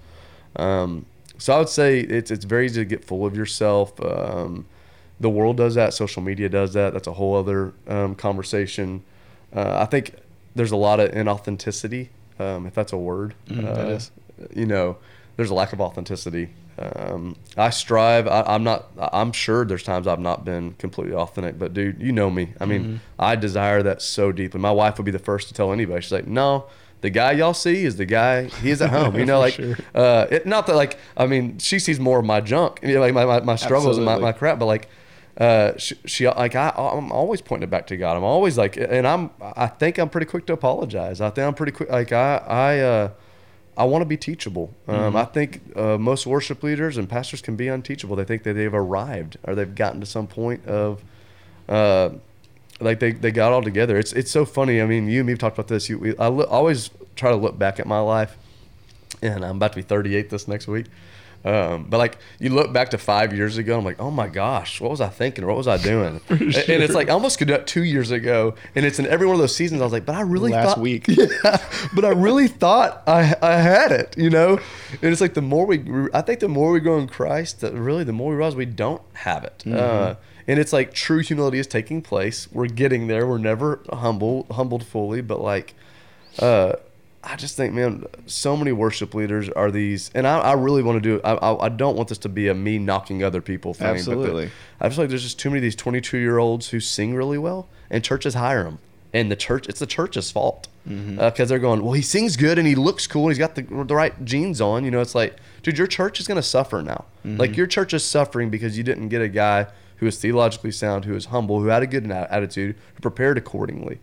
Um, so I would say it's it's very easy to get full of yourself. Um, the world does that. Social media does that. That's a whole other um, conversation. Uh, I think there's a lot of inauthenticity, um, if that's a word. Mhm, uh, that is. You know, there's a lack of authenticity. Um, I strive. I, I'm not. I'm sure there's times I've not been completely authentic, but dude, you know me. I mean, Mm-hmm. I desire that so deeply. My wife would be the first to tell anybody. She's like, no. The guy y'all see is the guy he is at home. You know, like sure. uh, it, not that like I mean she sees more of my junk, you know, like my, my, my struggles and my, my crap, but like uh, she, she like I I'm always pointing it back to God. I'm always like, and I'm I think I'm pretty quick to apologize. I think I'm pretty quick. Like I I uh, I want to be teachable. Um, Mm-hmm. I think uh, most worship leaders and pastors can be unteachable. They think that they've arrived or they've gotten to some point of. Uh, like they, they got all together. It's it's so funny. I mean, you and me have talked about this. You, we, I lo- always try to look back at my life, and I'm about to be 38 this next week. Um, but like you look back to five years ago, I'm like, oh my gosh, what was I thinking? What was I doing? And- And it's like I almost could do that two years ago, and it's in every one of those seasons. I was like, but I really Last thought, week. yeah, but I really thought I I had it, you know. And it's like the more we, I think the more we grow in Christ, that really the more we realize we don't have it. Uh, and it's like true humility is taking place. We're getting there. We're never humble, humbled fully, but like, uh, I just think, man, so many worship leaders are these, and I, I really want to do. I, I, I don't want this to be a me knocking other people thing. but the- Absolutely. I feel like there's just too many of these 22 year olds who sing really well, and churches hire them. And the church, it's the church's fault mm-hmm. uh, because they're going, well, he sings good and he looks cool and he's got the, the right jeans on. You know, it's like, dude, your church is going to suffer now. Mm-hmm. Like your church is suffering because you didn't get a guy who is theologically sound, who is humble, who had a good attitude, who prepared accordingly.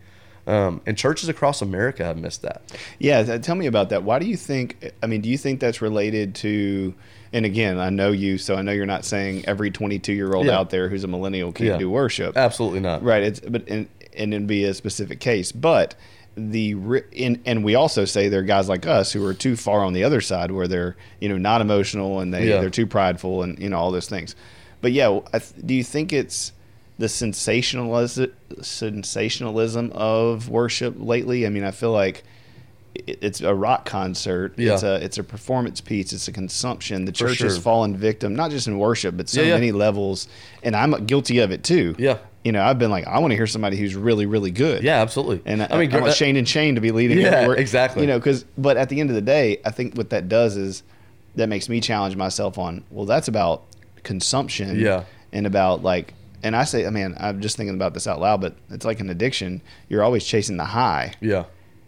Um, and churches across America have missed that. Yeah, tell me about that. Why do you think? I mean, do you think that's related to? And again, I know you, so I know you're not saying every 22 year old Yeah. out there who's a millennial can't Yeah. do worship. Absolutely not. Right. It's but and and it'd be a specific case, but the in, and we also say there are guys like us who are too far on the other side where they're you know not emotional and they Yeah. they're too prideful and you know all those things. But yeah, do you think it's the sensationalism sensationalism of worship lately? I mean, I feel like it's a rock concert. Yeah. It's a it's a performance piece. It's a consumption. The For church has fallen victim, not just in worship, but so Yeah, yeah. many levels. And I'm guilty of it too. Yeah. You know, I've been like, I want to hear somebody who's really, really good. Yeah, absolutely. And I, I mean, I want uh, Shane and Shane to be leading. Yeah, exactly. You know, because but at the end of the day, I think what that does is that makes me challenge myself on. Well, that's about consumption. Yeah. And about like, and I say, I mean, I'm just thinking about this out loud, but it's like an addiction. You're always chasing the high. yeah,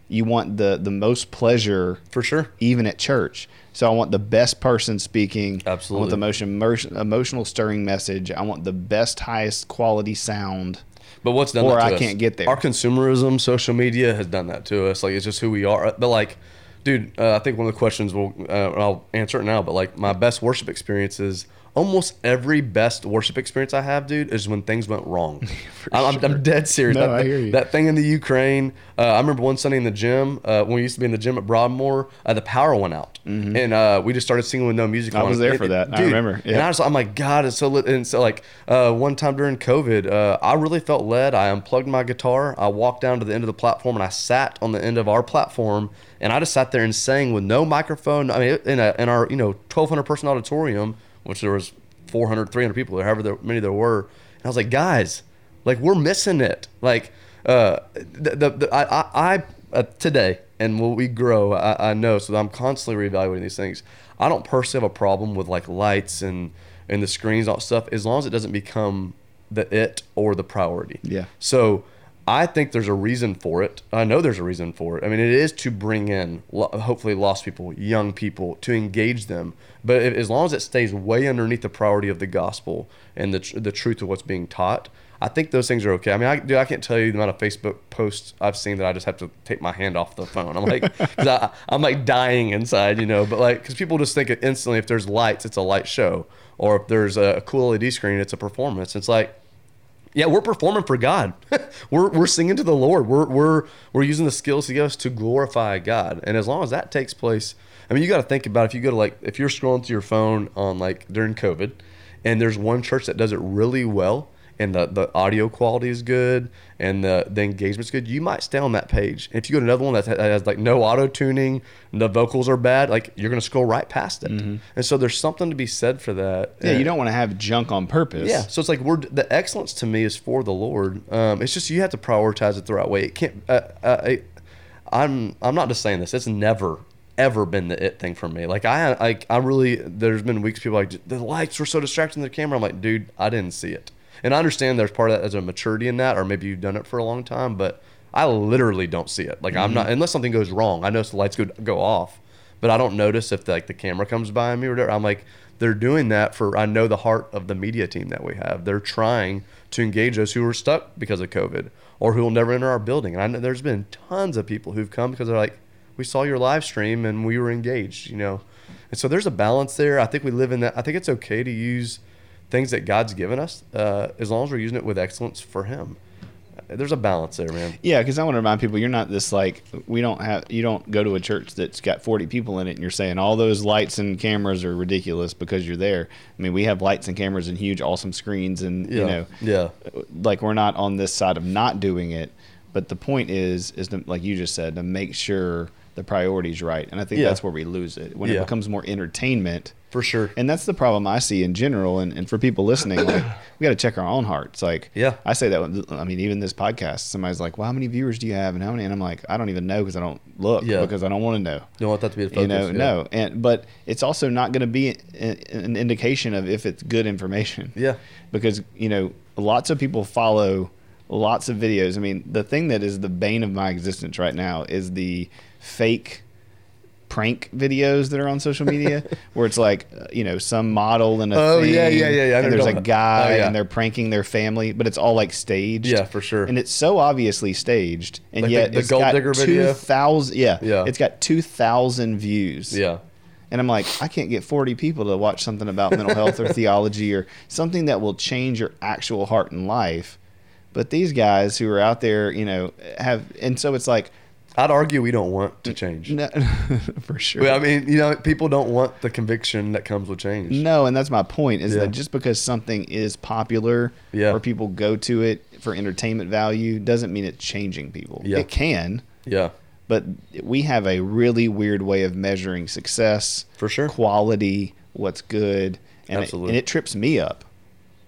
You want the the most pleasure for sure. even at church. So I want the best person speaking. Absolutely. I want the most emotion, emotional, stirring message. I want the best, highest quality sound. But what's done Or that to I us? can't get there. Our consumerism, social media has done that to us. Like it's just who we are. But like, dude, uh, I think one of the questions will uh, I'll answer it now. But like, my best worship experiences almost every best worship experience I have, dude, is when things went wrong. I'm, I'm, I'm dead serious. No, that, I hear you. that thing in the Ukraine. Uh, I remember one Sunday in the gym uh, when we used to be in the gym at Broadmoor. Uh, the power went out, and uh, we just started singing with no music. Mm-hmm. I on. was there And- for that. I dude, remember. And I was, I'm like, God, it's so lit. And so, like, uh, one time during COVID, uh, I really felt led. I unplugged my guitar. I walked down to the end of the platform and I sat on the end of our platform and I just sat there and sang with no microphone. I mean, in, a, in our, you know, 1,200 person auditorium, which there was 400, 300 people, or however many there were. And I was like, guys, like, we're missing it. Like, uh, the, the, the I, I, uh, today, and when we grow, I, I know, so I'm constantly reevaluating these things. I don't personally have a problem with like lights and and the screens, all stuff, as long as it doesn't become the it or the priority. Yeah. So I think there's a reason for it. I know there's a reason for it. I mean, it is to bring in hopefully lost people, young people, to engage them. But if, as long as it stays way underneath the priority of the gospel and the tr- the truth of what's being taught, I think those things are okay. I mean, I, dude, I can't tell you the amount of Facebook posts I've seen that I just have to take my hand off the phone. I'm like, cause I, I'm like dying inside, you know. But like, because people just think instantly if there's lights, it's a light show, or if there's a cool LED screen, it's a performance. It's like, yeah, we're performing for God. we're, we're singing to the Lord. We're, we're, we're using the skills He gave us to glorify God. And as long as that takes place, I mean, you got to think about if you go to like, if you're scrolling through your phone on like during COVID and there's one church that does it really well and the, the audio quality is good and the, the engagement's good, you might stay on that page. And if you go to another one that has, like no auto tuning, the vocals are bad, like you're going to scroll right past it. And so there's something to be said for that. Yeah, you don't want to have junk on purpose. Yeah, so it's like we're the excellence to me is for the Lord. Um, it's just you have to prioritize it the right way. It can't. Uh, uh, I, I'm I'm not just saying this. It's never ever been the it thing for me. Like I like I really there's been weeks people like the lights were so distracting the camera. I'm like, dude, I didn't see it. And I understand there's part of that as a maturity in that, or maybe you've done it for a long time, but I literally don't see it. Like I'm not mm-hmm. unless something goes wrong. I notice the lights go go off, but I don't notice if like the camera comes by me or whatever. I'm like, they're doing that for I know the heart of the media team that we have. They're trying to engage us who are stuck because of COVID or who will never enter our building. And I know there's been tons of people who've come because they're like, we saw your live stream and we were engaged, you know. And so there's a balance there. I think we live in that. I think it's okay to use things that God's given us uh, as long as we're using it with excellence for Him. There's a balance there, man. Yeah, because I want to remind people you're not this like we don't have you don't go to a church that's got 40 people in it and you're saying all those lights and cameras are ridiculous because you're there. I mean, we have lights and cameras and huge awesome screens and Yeah. you know Yeah. like we're not on this side of not doing it, but the point is is to, like you just said to make sure the priorities right. And I think Yeah. that's where we lose it. When Yeah. it becomes more entertainment, For sure. and that's the problem I see in general. And, and for people listening, like we got to check our own hearts. Like, Yeah. I say that. When, I mean, even this podcast, somebody's like, "Well, how many viewers do you have?" And how many? And I'm like, I don't even know because I don't look Yeah. because I don't want to know. Don't want that to be the focus. You know, yeah. no. And but it's also not going to be an, an indication of if it's good information. Yeah. Because you know, lots of people follow lots of videos. I mean, the thing that is the bane of my existence right now is the fake prank videos that are on social media where it's like you know some model and a Oh, thing, yeah, yeah, yeah, yeah. And there's a oh, guy Oh, yeah. and they're pranking their family but it's all like staged Yeah, for sure. and it's so obviously staged and Like yet the it's gold got digger video? 2000 yeah Yeah. it's got 2000 views Yeah. and I'm like, I can't get 40 people to watch something about mental health or theology or something that will change your actual heart and life. But these guys who are out there, you know, have, and so it's like, I'd argue we don't want to change. no, for sure. Well, I mean, you know, people don't want the conviction that comes with change. No, and that's my point is Yeah. that just because something is popular Yeah. or people go to it for entertainment value doesn't mean it's changing people. Yeah. It can, Yeah. but we have a really weird way of measuring success, For sure. quality, what's good, and it, Absolutely. and it trips me up.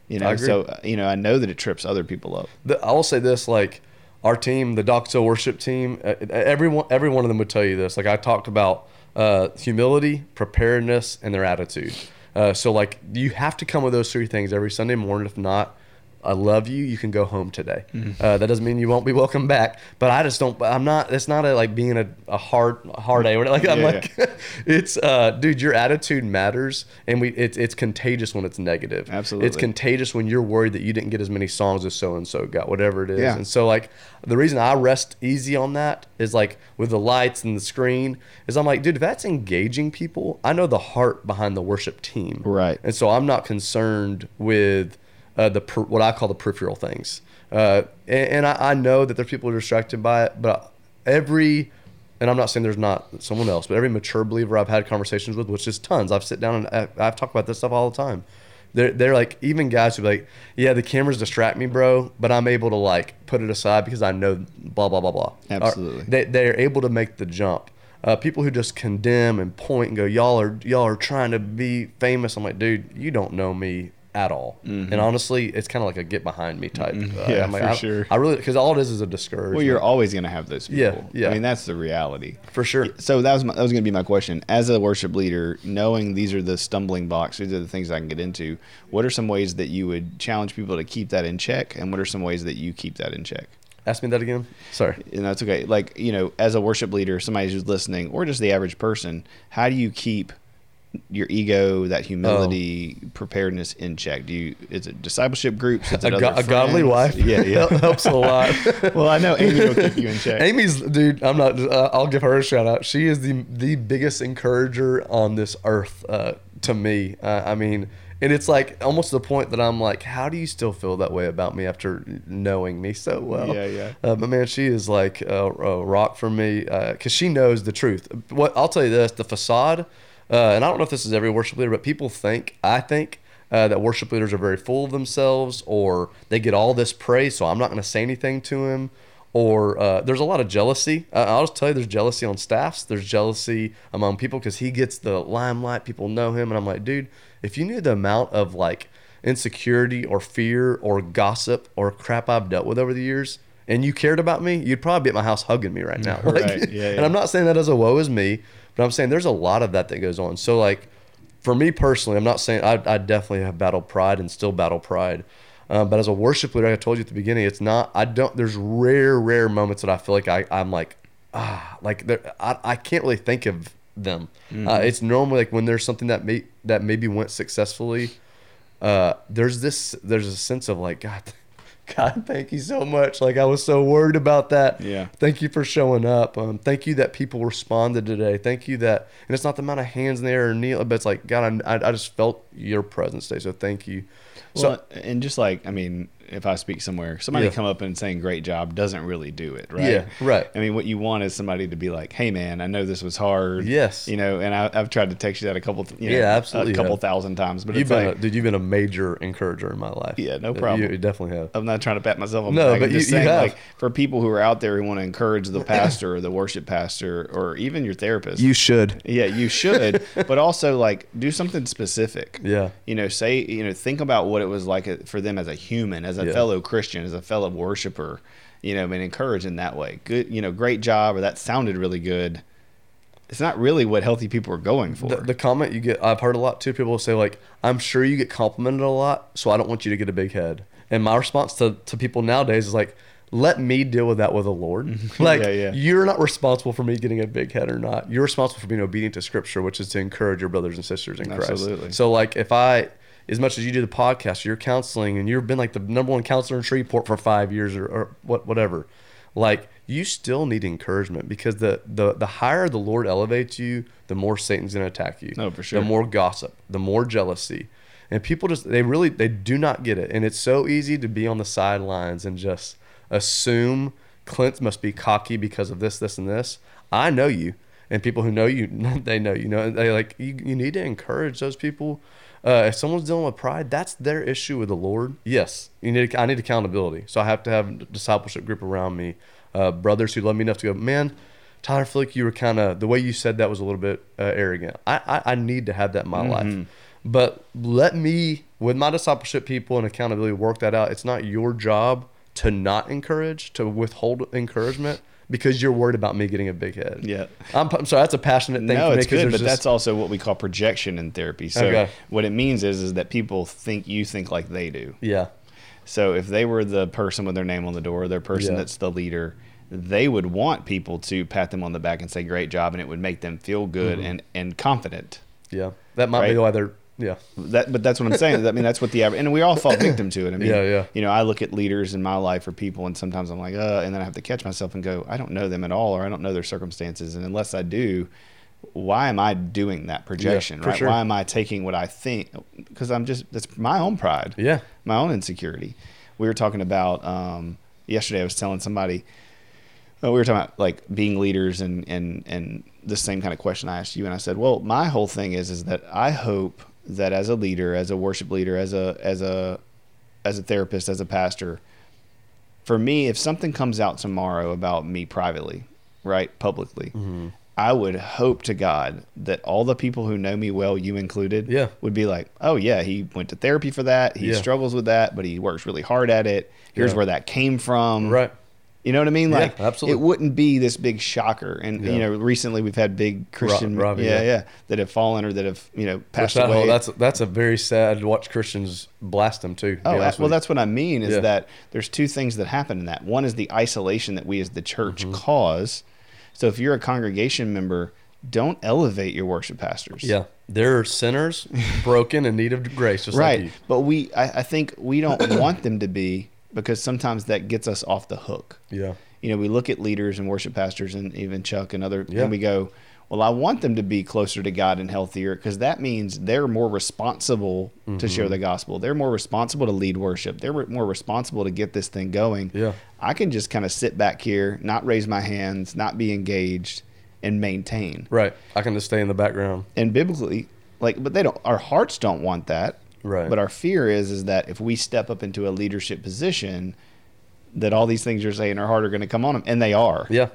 You know, I agree. so you know, I know that it trips other people up. The, I will say this: like our team, the Doxa worship team, uh, everyone, every one of them would tell you this. Like I talked about uh, humility, preparedness, and their attitude. Uh, so like you have to come with those three things every Sunday morning. If not, I love you. You can go home today. Mm-hmm. Uh, that doesn't mean you won't be welcome back. But I just don't. I'm not. It's not a, like being a, a hard hard A. Like I'm Yeah, like, it's uh, dude. Your attitude matters, and we it's it's contagious when it's negative. Absolutely. It's contagious when you're worried that you didn't get as many songs as so and so got, whatever it is. Yeah. And so like the reason I rest easy on that is like with the lights and the screen is I'm like, dude, if that's engaging people, I know the heart behind the worship team. Right. And so I'm not concerned with uh, the per, what I call the peripheral things. Uh, and and I, I know that there's people who are distracted by it, but every and I'm not saying there's not someone else, but every mature believer I've had conversations with, which is tons. I've sit down and I, I've talked about this stuff all the time. They're, they're like even guys who be like, yeah, the cameras distract me, bro, but I'm able to like put it aside because I know blah blah blah blah. Or Absolutely. they they're able to make the jump. Uh, people who just condemn and point and go, y'all are y'all are trying to be famous. I'm like, dude, you don't know me at all. And honestly, it's kind of like a get behind me type. Uh, Mm-hmm. Yeah, I'm like, for I, sure. I really because all it is is a discouragement. Well, you're always going to have those people. Yeah, yeah. I mean, that's the reality. for sure. So that was my, that was going to be my question. As a worship leader, knowing these are the stumbling blocks, these are the things I can get into. What are some ways that you would challenge people to keep that in check, and what are some ways that you keep that in check? Ask me that again. Sorry. And that's okay. Like you know, as a worship leader, somebody who's listening, or just the average person, how do you keep your ego, that humility, preparedness in check? Do you? Is it discipleship groups? Is A, go- a godly wife. Yeah, yeah. helps a lot. well, I know Amy will keep you in check. Amy's dude. I'm not. Uh, I'll give her a shout out. She is the the biggest encourager on this earth uh, to me. Uh, I mean, and it's like almost the point that I'm like, how do you still feel that way about me after knowing me so well? Yeah, yeah. Uh, but man, she is like a, a rock for me because she knows the truth. What I'll tell you this: the facade, uh, and I don't know if this is every worship leader, but people think, I think. Uh, that worship leaders are very full of themselves, or they get all this praise, so I'm not going to say anything to him or uh, there's a lot of jealousy. Uh, I'll just tell you, there's jealousy on staffs. There's jealousy among people because he gets the limelight. People know him, and I'm like, dude, if you knew the amount of like insecurity or fear or gossip or crap I've dealt with over the years, and you cared about me, you'd probably be at my house hugging me right now. Like, Right. Yeah, And. I'm not saying that as a woe is me, but I'm saying there's a lot of that that goes on. So like, for me personally, I'm not saying I, I definitely have battled pride and still battle pride. Um, but as a worship leader, like I told you at the beginning, it's not. I don't. There's rare, rare moments that I feel like I, I'm like, ah, like there. I, I can't really think of them. Uh, it's normally like when there's something that may that maybe went successfully. Uh, there's this. There's a sense of like God. God, thank you so much. Like I was so worried about that. Yeah. Thank you for showing up. Um, thank you that people responded today. Thank you that, and it's not the amount of hands in the air or kneel, but it's like God, I, I just felt your presence today. So thank you. Well, So and just like I mean, if I speak somewhere, somebody Yeah. come up and saying "great job" doesn't really do it, right? Yeah, right. I mean, what you want is somebody to be like, "Hey, man, I know this was hard." Yes. You know, and I, I've tried to text you that a couple, you know, Yeah, absolutely a couple have. thousand times, but you've it's been, like a, dude, you've been a major encourager in my life. Yeah, no problem. You, definitely have. I'm not trying to pat myself on the No, back. but I'm just you saying, have. like, for people who are out there who want to encourage the pastor or the worship pastor or even your therapist, you should. yeah, you should, but also like do something specific. Yeah. You know, say, you know, think about what it was like uh, for them as a human, as a Yeah. fellow Christian, as a fellow worshiper, you know, and encourage in that way. Good, you know, great job, or that sounded really good. It's not really what healthy people are going for. The, the comment you get, I've heard a lot too. People say like, "I'm sure you get complimented a lot, so I don't want you to get a big head." And my response to, to people nowadays is like, "Let me deal with that with the Lord. Like, Yeah, yeah. you're not responsible for me getting a big head or not. You're responsible for being obedient to Scripture, which is to encourage your brothers and sisters in Christ. Absolutely. So, like, if I, as much as you do the podcast, you're counseling, and you've been like the number one counselor in Shreveport for five years or, or what, whatever, like you still need encouragement because the, the the higher the Lord elevates you, the more Satan's going to attack you. Oh, for sure. The more gossip, the more jealousy, and people just they really they do not get it, and it's so easy to be on the sidelines and just assume Clint must be cocky because of this, this, and this. I know you, and people who know you, they know you know. They like you. You need to encourage those people. Uh, if someone's dealing with pride, that's their issue with the Lord. Yes, you need. I need accountability, so I have to have a discipleship group around me, uh, brothers who love me enough to go, man. Tyler, like you were kind of the way you said that was a little bit uh, arrogant. I, I I need to have that in my life, but let me with my discipleship people and accountability work that out. It's not your job to not encourage, to withhold encouragement because you're worried about me getting a big head. Yeah. I'm, I'm sorry. That's a passionate thing. no, for me it's good, but just- that's also what we call projection in therapy. So Okay. what it means is is that people think you think like they do. yeah. So if they were the person with their name on the door, their person Yeah. that's the leader, they would want people to pat them on the back and say great job and it would make them feel good Mm-hmm. and and confident. Yeah, that might Right? be why they're. Yeah, That, but that's what I'm saying. I mean, that's what the average, and we all fall victim to it. I mean, Yeah, yeah. You know, I look at leaders in my life or people, and sometimes I'm like, uh, and then I have to catch myself and go, I don't know them at all, or I don't know their circumstances, and unless I do, why am I doing that projection? for right? sure. Why am I taking what I think? Because I'm just that's my own pride, yeah, my own insecurity. We were talking about um, yesterday. I was telling somebody. uh, we were talking about like being leaders and and and the same kind of question I asked you, and I said, well, my whole thing is is that I hope that as a leader, as a worship leader, as a as a as a therapist, as a pastor, for me, if something comes out tomorrow about me privately, right, publicly, Mm-hmm. I would hope to God that all the people who know me well, you included, Yeah. would be like, oh yeah, he went to therapy for that. He Yeah. struggles with that, but he works really hard at it. Here's Yeah. where that came from. right. You know what I mean? Yeah, Like, absolutely. it wouldn't be this big shocker. And Yeah. you know, recently we've had big Christian, Ravi, yeah, yeah. yeah, that have fallen or that have you know passed that away. whole- that's that's a very sad to watch Christians blast them too. Oh, well, you. that's what I mean is Yeah. that there's two things that happen in that. One is the isolation that we as the church Mm-hmm. cause. So if you're a congregation member, don't elevate your worship pastors. yeah, they're sinners, broken, in need of grace, just right. like you. But we, I, I think we don't want them to be because sometimes that gets us off the hook. Yeah, You know, we look at leaders and worship pastors and even Chuck and other, Yeah. and we go, well, I want them to be closer to God and healthier because that means they're more responsible to Mm-hmm. share the gospel. They're more responsible to lead worship. They're more responsible to get this thing going. Yeah. I can just kind of sit back here, not raise my hands, not be engaged, and maintain. right. I can just stay in the background. And biblically, like, but they don't. Our hearts don't want that. Right. But our fear is is that if we step up into a leadership position, that all these things you're saying are hard are going to come on them, and they are. Yeah,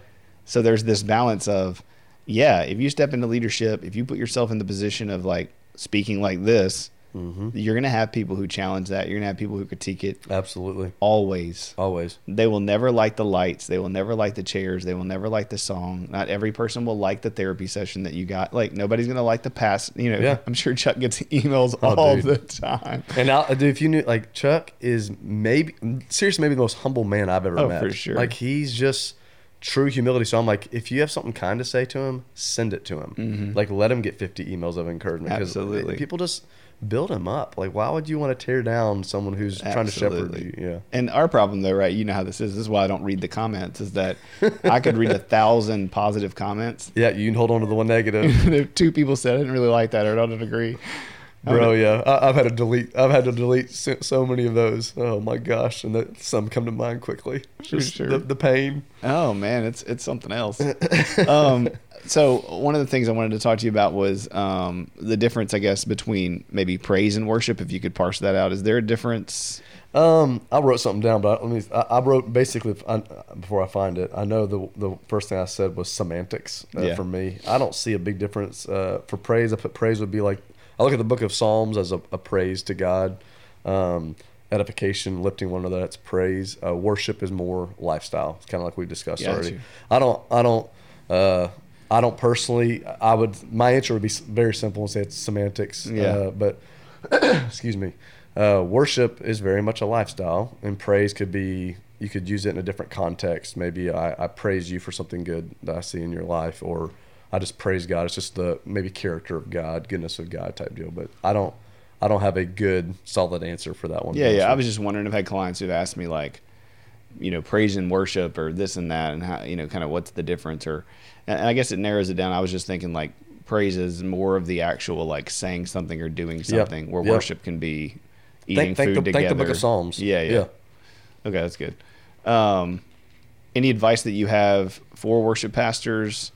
So there's this balance of, yeah, if you step into leadership, if you put yourself in the position of like speaking like this, Mm-hmm. you're going to have people who challenge that. You're going to have people who critique it. absolutely, Always. always. They will never like the lights. They will never like the chairs. They will never like the song. Not every person will like the therapy session that you got. Like nobody's going to like the past. You know, Yeah. I'm sure Chuck gets emails Oh, all dude. the time. And I'll, dude, if you knew, like Chuck is maybe seriously maybe the most humble man I've ever Oh, met. for sure. Like he's just true humility. So I'm like, if you have something kind to say to him, send it to him. Like let him get 50 emails of encouragement. Mm-hmm. Absolutely. People just build him up. Like why would you want to tear down someone who's trying to shepherd you? Yeah. And our problem, though, right? You know how this is. This is why I don't read the comments. Is that I could read a thousand positive comments. Yeah, you can hold on to the one negative. If two people said I didn't really like that or I don't agree, Bro, yeah, I, I've had to delete. I've had to delete so, many of those. Oh my gosh, and that, some come to mind quickly. Just sure. the, the pain. Oh man, it's it's something else. um, so one of the things I wanted to talk to you about was um, the difference, I guess, between maybe praise and worship. If you could parse that out, is there a difference? Um, I wrote something down, but let me. I, I wrote basically I, before I find it. I know the the first thing I said was semantics uh, Yeah. for me. I don't see a big difference uh, for praise. I put praise would be like I look at the book of Psalms as a, a praise to God. Um, edification, lifting one another, that's praise. Uh, worship is more lifestyle. It's kind of like we discussed Got already. I don't. I don't. Uh, I don't personally. I would. My answer would be very simple and say it's semantics. Yeah. Uh, but excuse me. Uh, worship is very much a lifestyle, and praise could be. You could use it in a different context. Maybe I, I praise you for something good that I see in your life, or I just praise God. It's just the maybe character of God, goodness of God type deal. But I don't. I don't have a good solid answer for that one. Yeah, yeah. I was just wondering. if I've had clients who've asked me like, you know, praise and worship or this and that, and how you know, kind of what's the difference? Or, and I guess it narrows it down. I was just thinking like praise is more of the actual like saying something or doing something, where yep. worship can be eating food the, together. thank the Book of Psalms. Yeah, yeah. Okay, that's good. Um, any advice that you have for worship pastors?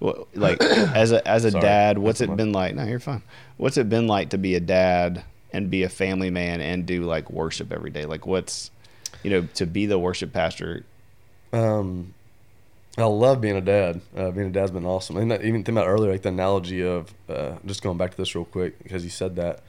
Like as a as a Sorry, dad, what's it been like? No, you're fine. What's it been like to be a dad and be a family man and do like worship every day? Like what's you know to be the worship pastor? Um, I love being a dad. Uh, being a dad's been awesome. And that, even thinking about earlier, like the analogy of uh, just going back to this real quick because you said that.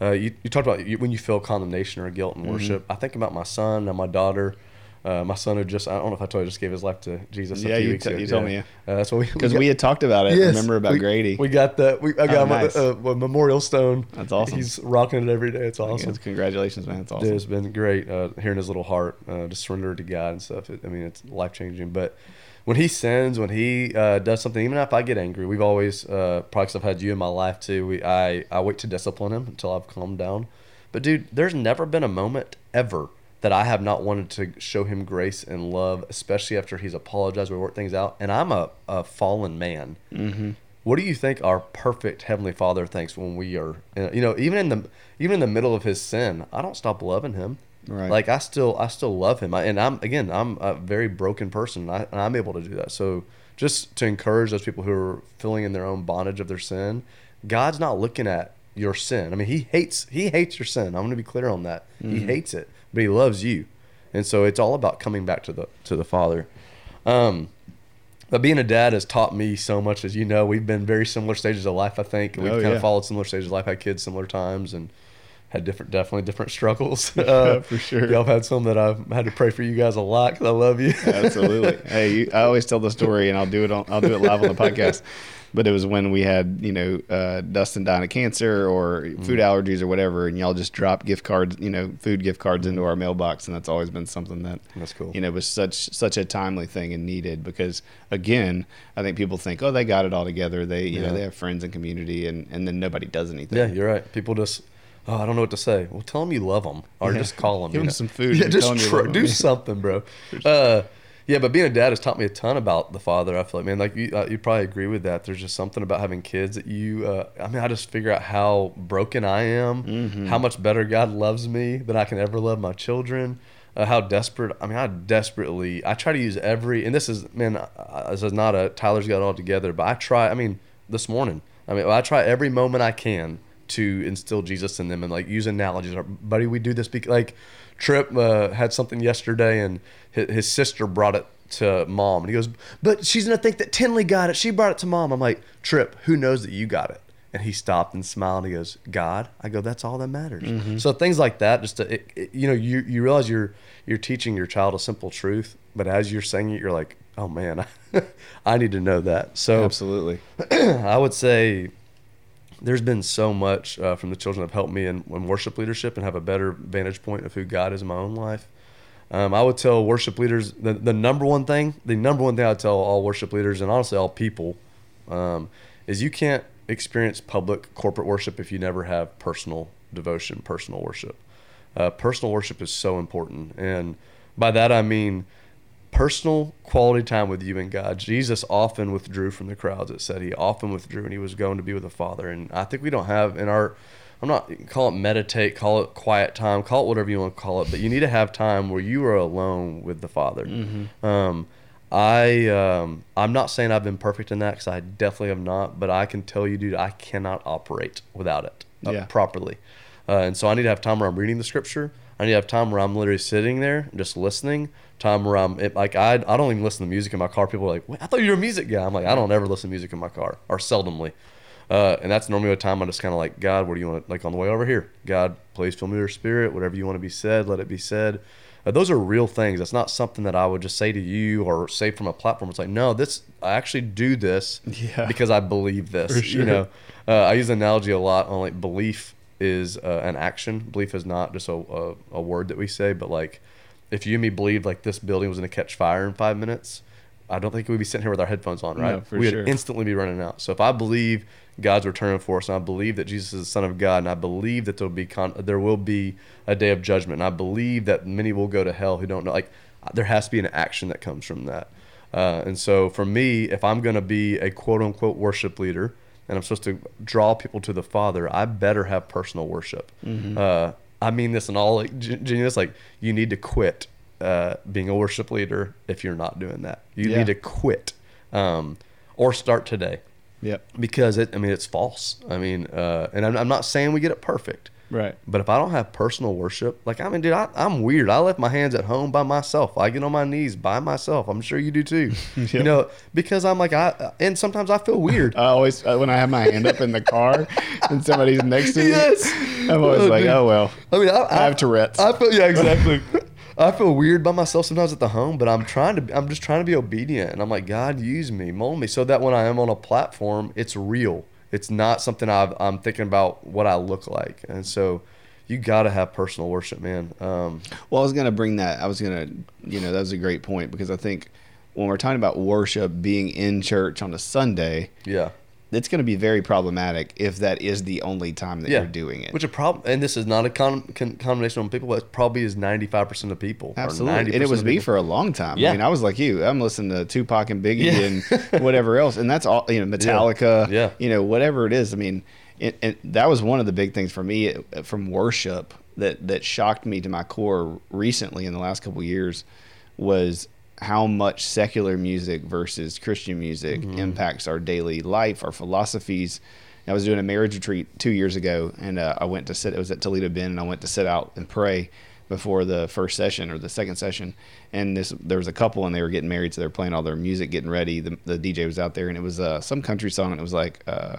Uh, you, you talked about when you feel condemnation or guilt in worship. I think about my son and my daughter. Uh, my son who just I don't know if I told you just gave his life to Jesus. Yeah, a few you weeks t- ago. you told me, Uh, that's what we Because got- we had talked about it. Yes, Remember about we, Grady? We got the we I got Oh, nice. a, a, a memorial stone. That's awesome. He's rocking it every day. It's awesome. Yes, congratulations, man. It's awesome. Dude, it's been great uh, hearing his little heart uh, to surrender to God and stuff. It, I mean, it's life changing. But when he sins, when he uh, does something, even if I get angry, we've always uh, probably 'cause I've had you in my life too. We I I wait to discipline him until I've calmed down. But dude, there's never been a moment ever that I have not wanted to show him grace and love, especially after he's apologized. We worked things out, and I'm a, a fallen man. Mm-hmm. What do you think our perfect heavenly Father thinks when we are, uh, you know, even in the even in the middle of his sin? I don't stop loving him. Right. Like I still I still love him. I, and I'm again I'm a very broken person. And, I, and I'm able to do that. So just to encourage those people who are feeling in their own bondage of their sin, God's not looking at your sin. I mean, he hates he hates your sin. I'm going to be clear on that. He hates it, but he loves you. And so it's all about coming back to the to the Father. Um, but being a dad has taught me so much. As you know, we've been very similar stages of life. I think we've Oh, kind yeah. of followed similar stages of life. Had kids similar times and had different, definitely different struggles. Uh, for sure. Y'all have had some that I've had to pray for you guys a lot because I love you. Absolutely. hey, you, I always tell the story, and I'll do it on I'll do it live on the podcast. But it was when we had you know uh, Dustin dying of cancer or food allergies or whatever, and y'all just dropped gift cards, you know, food gift cards into our mailbox, and that's always been something that That's cool. You know, was such such a timely thing and needed because again, I think people think, oh, they got it all together. They you Yeah. know they have friends and community, and and then nobody does anything. yeah, you're right. People just, oh, I don't know what to say. Well, tell them you love them, or Yeah. just call them. Give you 'em know? some food Yeah, just tell 'em you try- love 'em. do something, bro. Uh, yeah, but being a dad has taught me a ton about the father. I feel like, man, like you, uh, you probably agree with that. There's just something about having kids that you. Uh, I mean, I just figure out how broken I am, Mm-hmm. how much better God loves me than I can ever love my children. Uh, how desperate! I mean, I desperately. I try to use every, and this is, man, uh, this is not a Tyler's got it all together, but I try. I mean, this morning, I mean, I try every moment I can to instill Jesus in them and like use analogies. Our buddy, we do this because like Trip uh, had something yesterday and his, his sister brought it to mom and he goes, but she's gonna think that Tinley got it. She brought it to mom. I'm like, Trip, who knows that you got it? And he stopped and smiled. And he goes, God. I go, that's all that matters. So things like that, just to, it, it- you know, you you realize you're you're teaching your child a simple truth, but as you're saying it, you're like, oh man, I need to know that. So absolutely. I would say there's been so much uh, from the children that have helped me in, in worship leadership and have a better vantage point of who God is in my own life. Um, I would tell worship leaders the, the number one thing, the number one thing I would tell all worship leaders and honestly all people um, is you can't experience public corporate worship if you never have personal devotion, personal worship. Uh, personal worship is so important. And by that I mean personal quality time with you and God. Jesus often withdrew from the crowds. It said he often withdrew and he was going to be with the Father. And I think we don't have in our, I'm not call it meditate, call it quiet time, call it whatever you want to call it, but you need to have time where you are alone with the Father. Um, I um, I'm not saying I've been perfect in that because I definitely have not, but I can tell you, dude, I cannot operate without it uh, Yeah. properly. Uh, and so I need to have time where I'm reading the scripture. I need to have time where I'm literally sitting there and just listening. Time where I'm it, like I I don't even listen to music in my car. People are like, Wait, I thought you were a music guy. I'm like, I don't ever listen to music in my car or seldomly. Uh, and that's normally a time I'm just kind of like, God, what do you want? Like on the way over here, God, please fill me with your spirit. Whatever you want to be said, let it be said. Uh, those are real things. That's not something that I would just say to you or say from a platform. It's like, no, this I actually do this Yeah. because I believe this. For You know, uh, I use analogy a lot on like belief is uh, an action. Belief is not just a, a, a word that we say, but like if you and me believed like this building was going to catch fire in five minutes, I don't think we'd be sitting here with our headphones on, right? No, We'd sure. instantly be running out. So if I believe God's returning for us, and I believe that Jesus is the Son of God, and I believe that there will be con- there will be a day of judgment, and I believe that many will go to hell who don't know, like there has to be an action that comes from that. Uh, and so for me, if I'm going to be a quote unquote worship leader, and I'm supposed to draw people to the Father, I better have personal worship. Uh, I mean this in all like, gen- genuineness. Like you need to quit uh, being a worship leader if you're not doing that. You Yeah. need to quit um, or start today Yep. because it. I mean, it's false. I mean, uh, and I'm, I'm not saying we get it perfect. Right. But if I don't have personal worship, like I mean, dude, I, I'm weird. I left my hands at home by myself. I get on my knees by myself. I'm sure you do too. Yep. You know, because I'm like I, and sometimes I feel weird. I always uh, when I have my hand up in the car and somebody's next to me, Yes. I'm always Oh, like, dude. oh well. I mean, I, I have Tourette's. I feel yeah, exactly. I feel weird by myself sometimes at the home, but I'm trying to. I'm just trying to be obedient, and I'm like, God, use me, mold me, so that when I am on a platform, it's real. It's not something I've, I'm thinking about what I look like, and so you got to have personal worship, man. Um, Well, I was going to bring that. I was going to, you know, that was a great point because I think when we're talking about worship being in church on a Sunday, yeah, it's going to be very problematic if that is the only time that yeah, you're doing it. Which a problem, and this is not a con, con, condemnation on people, but it probably is 95 percent of people. Absolutely, 90% and it was me for a long time. Yeah. I mean, I was like you. I'm listening to Tupac and Biggie Yeah. and whatever else, and that's all. You know, Metallica. Yeah. You know, whatever it is. I mean, it, it, that was one of the big things for me uh, from worship that that shocked me to my core recently in the last couple of years was how much secular music versus Christian music Mm-hmm. impacts our daily life, our philosophies. I was doing a marriage retreat two years ago, and uh, I went to sit. It was at Toledo Bend, and I went to sit out and pray before the first session or the second session. And this, there was a couple, and they were getting married, so they were playing all their music, getting ready. The, the DJ was out there, and it was uh, some country song, and it was like. Uh,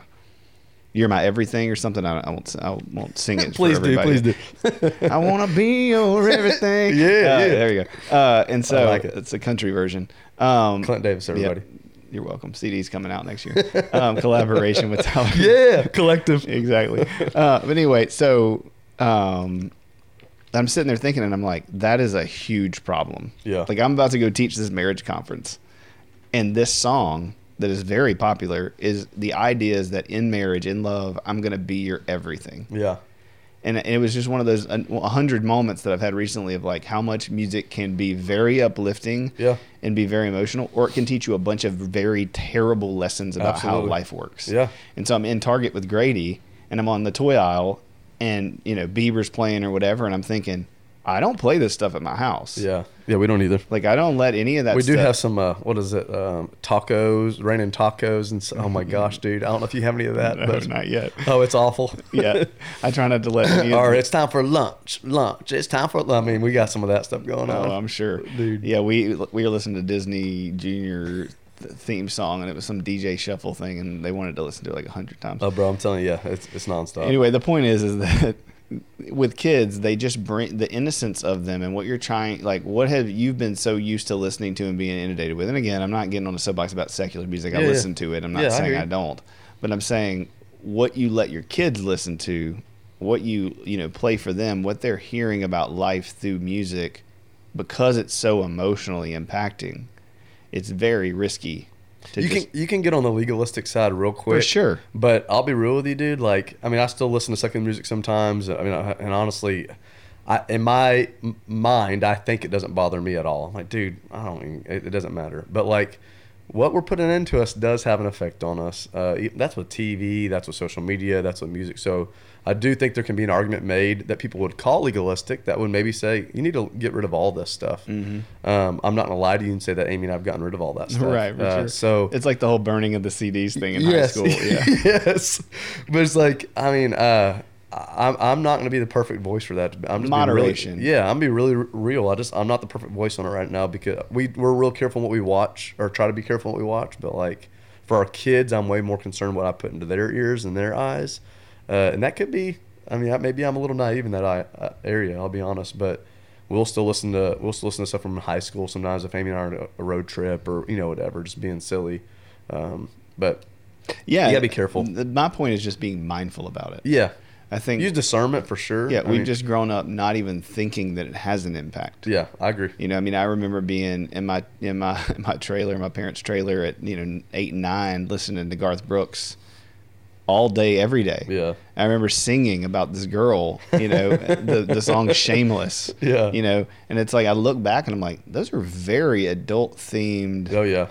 you're my everything, or something. I, I won't. I won't sing it. Please for do, everybody. please do. I want to be your everything. Yeah, Uh, yeah. There you go. Uh, and so like it. it's a country version. Um, Clint Davis, everybody. you're welcome. CD's coming out next year. Um, collaboration with Tyler. Yeah, collective. exactly. Uh, but anyway, so um, I'm sitting there thinking, and I'm like, that is a huge problem. Yeah. Like I'm about to go teach this marriage conference, and this song that is very popular is the idea is that in marriage, in love, I'm going to be your everything Yeah, and it was just one of those hundred moments that I've had recently of like how much music can be very uplifting, Yeah. and be very emotional, or it can teach you a bunch of very terrible lessons about how life works. Yeah. And so I'm in Target with Grady, and I'm on the toy aisle, and you know Bieber's playing or whatever, and I'm thinking, I don't play this stuff at my house. yeah, yeah. We don't either. Like I don't let any of that. we do stuff- have some. Uh, what is it? Um, tacos, raining tacos, and so, oh my gosh, dude! I don't know if you have any of that, No, but not yet. oh, it's awful. yeah, I try not to let. Any or it's time for lunch. Lunch. It's time for. I mean, we got some of that stuff going on. Oh, I'm sure, Dude. Yeah, we we were listening to Disney Junior theme song, and it was some DJ shuffle thing, and they wanted to listen to it like a hundred times. Oh, bro, I'm telling you, yeah, it's it's nonstop. Anyway, the point is, is that with kids, they just bring the innocence of them and what you're trying, like what have you been so used to listening to and being inundated with. And again, I'm not getting on a soapbox about secular music. I Yeah, yeah. listen to it. I'm not Yeah, saying hear I, don't, but I'm saying what you let your kids listen to, what you you know play for them, what they're hearing about life through music, because it's so emotionally impacting. It's very risky. You just, can you can get on the legalistic side real quick for sure. But I'll be real with you, dude. Like, I mean, I still listen to secular music sometimes. I mean, I- and honestly, I, in my mind, I think it doesn't bother me at all. I'm like, dude, I don't. Even, it, it doesn't matter. But like, what we're putting into us does have an effect on us. Uh, that's with TV. That's with social media. That's with music. So I do think there can be an argument made that people would call legalistic. That would maybe say you need to get rid of all this stuff. Mm-hmm. Um, I'm not gonna lie to you and say that Amy and I've gotten rid of all that stuff. Right, Uh, sure. So It's like the whole burning of the CDs thing in high school. Yeah. yes. But it's like, I mean, uh, I'm, I'm not going to be the perfect voice for that. I'm just Moderation. Really, yeah, I'm be really r- real. I just I'm not the perfect voice on it right now because we we're real careful what we watch or try to be careful what we watch. But like for our kids, I'm way more concerned what I put into their ears and their eyes, uh, and that could be. I mean, maybe I'm a little naive in that eye, uh, area. I'll be honest, but we'll still listen to we'll still listen to stuff from high school sometimes if Amy and I are on a, a road trip or you know whatever, just being silly. Um, but Yeah, You gotta be careful. My point is just being mindful about it. yeah, I think. use discernment for sure. yeah, I we've mean, just grown up not even thinking that it has an impact. yeah, I agree. You know, I mean, I remember being in my in my in my trailer, my parents' trailer at you know eight and nine, listening to Garth Brooks all day, every day. Yeah. I remember singing about this girl, you know, the the song "Shameless." Yeah. You know, and it's like I look back and I'm like, those are very adult themed Oh yeah,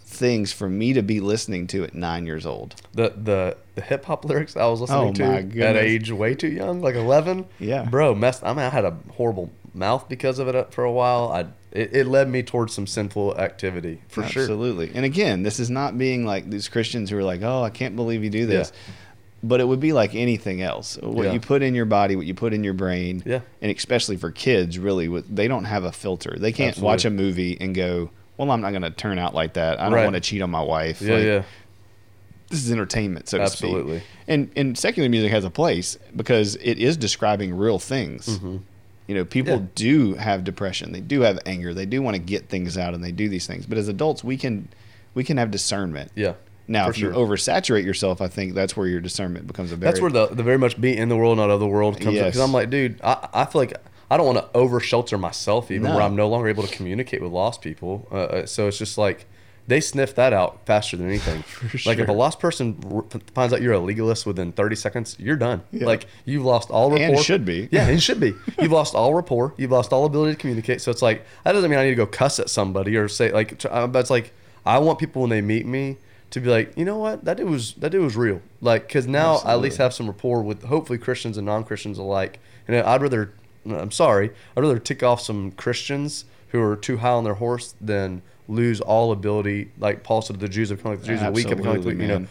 things for me to be listening to at nine years old. the the the hip hop lyrics I was listening Oh, to at age way too young, like eleven. Yeah. bro, messed. I mean, I had a horrible mouth because of it for a while. I it, it led me towards some sinful activity for sure. Absolutely. And again, this is not being like these Christians who are like, "Oh, I can't believe you do this." Yeah. But it would be like anything else. What Yeah. you put in your body, what you put in your brain, Yeah. and especially for kids, really, with they don't have a filter. They can't watch a movie and go, "Well, I'm not going to turn out like that. I don't Right. want to cheat on my wife." Yeah, Like, yeah, This is entertainment, so to Absolutely. speak. And and secular music has a place because it is describing real things. Mm-hmm. You know, people Yeah. do have depression. They do have anger. They do want to get things out, and they do these things. But as adults, we can we can have discernment. Yeah. Now, if sure. you oversaturate yourself, I think that's where your discernment becomes a very That's where the, the very much be in the world, not of the world comes Yes. Because I'm like, dude, I, I feel like I don't want to over shelter myself, even No. where I'm no longer able to communicate with lost people. Uh, Uh, so it's just like they sniff that out faster than anything. Like if a lost person r- finds out you're a legalist within 30 seconds, you're done. Yeah. Like you've lost all rapport. And should be. Yeah, it should be. You've lost all rapport. You've lost all ability to communicate. So it's like that doesn't mean I need to go cuss at somebody or say like. uh, But it's like I want people when they meet me to be like, you know what, that dude was that dude was real. Like, because now I at least have some rapport with hopefully Christians and non Christians alike. And I'd rather, I'm sorry, I'd rather tick off some Christians who are too high on their horse than lose all ability. Like Paul said, the Jews have become like the Jews the weak become like the. You know,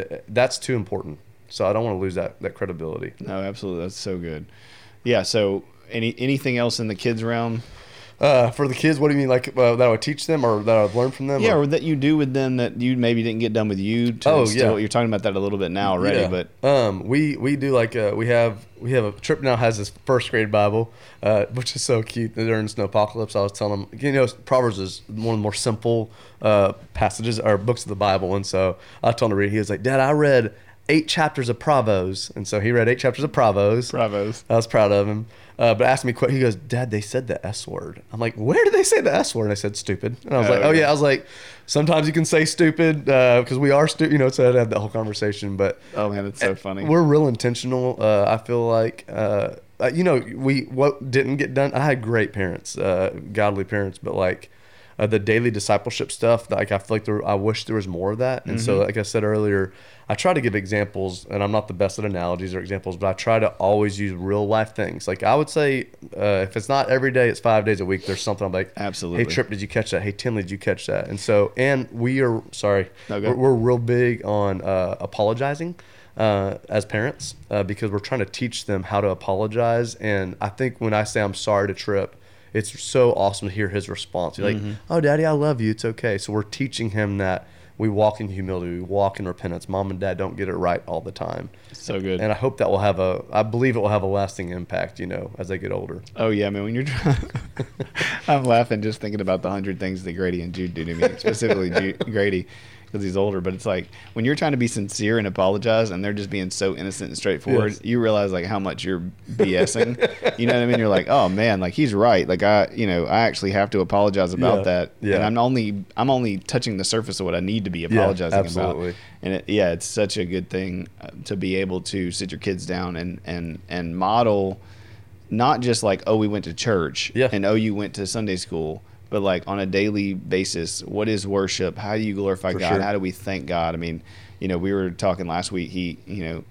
uh, that's too important. So I don't want to lose that that credibility. No, absolutely. That's so good. Yeah. So, any anything else in the kids realm? Uh, for the kids, what do you mean? Like uh, that I would teach them or that I've learned from them? Yeah, or- or that you do with them that you maybe didn't get done with you. To Oh, yeah. You're talking about that a little bit now already, Yeah. but um, we we do like uh, we have we have a trip now has this first grade Bible, uh, which is so cute. During Snow Apocalypse, I was telling them, you know, Proverbs is one of the more simple uh, passages or books of the Bible, and so I told him to read. He was like, Dad, I read eight chapters of Proverbs, and so he read eight chapters of Proverbs. bravos. I was proud of him. Uh, but asked me, he goes, Dad, they said the S word. I'm like, where did they say the S word? And I said, stupid. And I was Oh, like, oh, yeah. yeah. I was like, sometimes you can say stupid because we are stupid, you know, so I had that whole conversation. But Oh man, it's so funny. we're real intentional. Uh, I feel like, uh, uh, you know, we what didn't get done. I had great parents, uh, godly parents, but like uh, the daily discipleship stuff. Like I feel like there, I wish there was more of that. And Mm-hmm. so, like I said earlier, I try to give examples, and I'm not the best at analogies or examples, but I try to always use real life things. Like I would say, uh, if it's not every day, it's five days a week. There's something I'm like, Absolutely. Hey Trip, did you catch that? Hey Tinley, did you catch that? And so, and we are sorry, go. we're, we're real big on uh, apologizing uh, as parents uh, because we're trying to teach them how to apologize. And I think when I say I'm sorry to Trip, it's so awesome to hear his response. He's Mm-hmm. like, "Oh, Daddy, I love you. It's okay." So we're teaching him that we walk in humility, we walk in repentance. Mom and Dad don't get it right all the time, so good. and I hope that will have a. I believe it will have a lasting impact. You know, as they get older. Oh yeah, man. When you're trying, I'm laughing just thinking about the hundred things that Grady and Jude do to me, specifically Grady, because he's older. But it's like when you're trying to be sincere and apologize, and they're just being so innocent and straightforward, Yes. you realize like how much you're BSing. you know what I mean? You're like, oh man, like he's right. Like I, you know, I actually have to apologize about Yeah, that, yeah. and I'm only, I'm only touching the surface of what I need to be apologizing absolutely. about. And it, yeah, it's such a good thing uh, to be able to sit your kids down and and and model not just like oh we went to church Yeah. and oh you went to Sunday school, but like on a daily basis, what is worship? How do you glorify For God? sure. How do we thank God? I mean, you know, we were talking last week. He, you know,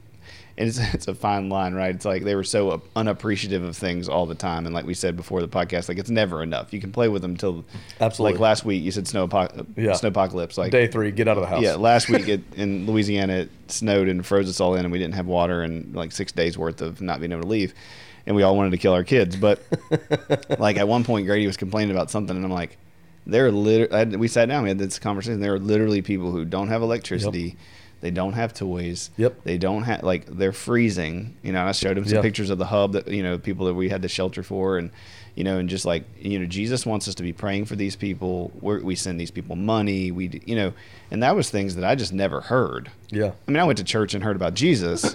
and it's it's a fine line, right? It's like they were so unappreciative of things all the time, and like we said before the podcast, like it's never enough. You can play with them till Absolutely. Like last week, you said snow apo- Yeah. snowpocalypse. Like Day three, get out of the house. yeah, last week it, in Louisiana it snowed and froze us all in, and we didn't have water and like six days worth of not being able to leave, and we all wanted to kill our kids. But like at one point, Grady was complaining about something, and I'm like, there are literally. We sat down, we had this conversation. There are literally people who don't have electricity. They don't have toys. Yep. They don't have like they're freezing. You know, I showed him some Yeah. pictures of the hub that you know people that we had to shelter for, and you know, and just like you know, Jesus wants us to be praying for these people. We're, we send these people money. We, you know, and that was things that I just never heard. Yeah. I mean, I went to church and heard about Jesus,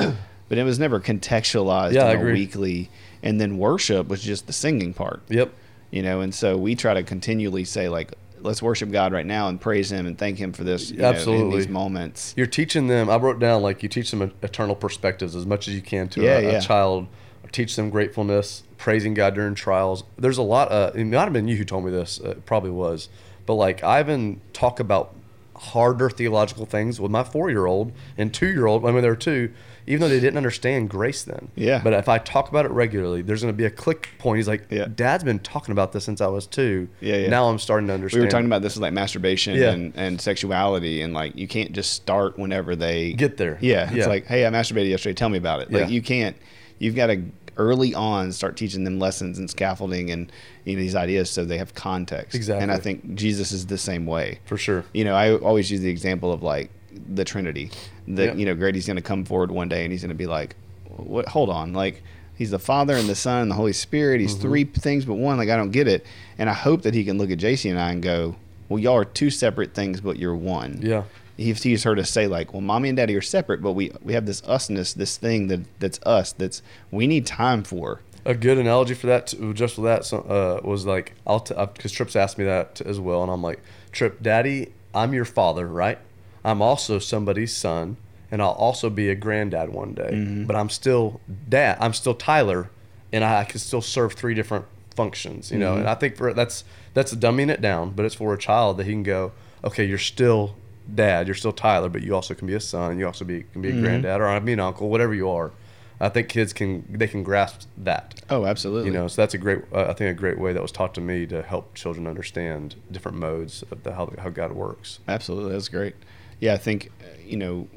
but it was never contextualized Yeah, in a weekly. And then worship was just the singing part Yep. you know and so we try to continually say like let's worship god right now and praise him and thank him for this you know, in Absolutely. these moments You're teaching them. I wrote down like you teach them eternal perspectives as much as you can to Yeah, a, yeah. a child. Teach them gratefulness, praising God during trials. There's a lot. Uh, it might have been you who told me this. Uh, it probably was, but like I even talk about harder theological things with my four year old and two year old. I mean, there are two, even though they didn't understand grace then. Yeah. But if I talk about it regularly, there's going to be a click point. He's like, Yeah. Dad's been talking about this since I was two. Yeah, yeah. Now I'm starting to understand. we were talking about this is like masturbation Yeah. and, and sexuality and like you can't just start whenever they Get there. yeah it's Yeah. like hey i masturbated yesterday tell me about it like you can't you've got to early on start teaching them lessons and scaffolding and you know these ideas so they have context Exactly. and i think jesus is the same way for sure. you know, I always use the example of like the Trinity. That Yeah. you know, Grady's going to come forward one day and he's going to be like, "What? Hold on, like." He's the Father and the Son and the Holy Spirit. He's three things but one. Like I don't get it. And I hope that he can look at JC and I and go, "Well, y'all are two separate things, but you're one." Yeah. If he's heard us say like, "Well, mommy and daddy are separate, but we we have this usness, this thing that that's us. That's we need time for." A good analogy for that, too, just for that, so, uh, was like I'll because Trips asked me that as well, and I'm like, Trip, Daddy, I'm your father, right? I'm also somebody's son, and I'll also be a granddad one day. Mm-hmm. But I'm still dad. I'm still Tyler, and I, I can still serve three different functions, you know. Mm-hmm. And I think for that's that's dumbing it down, but it's for a child that he can go, okay, you're still dad, you're still Tyler, but you also can be a son, you also be can be a mm-hmm. granddad, or I mean uncle, whatever you are. I think kids can they can grasp that. Oh, absolutely. You know, so that's a great. Uh, I think a great way that was taught to me to help children understand different modes of the, how how God works. Absolutely, that's great. Yeah, I think you know.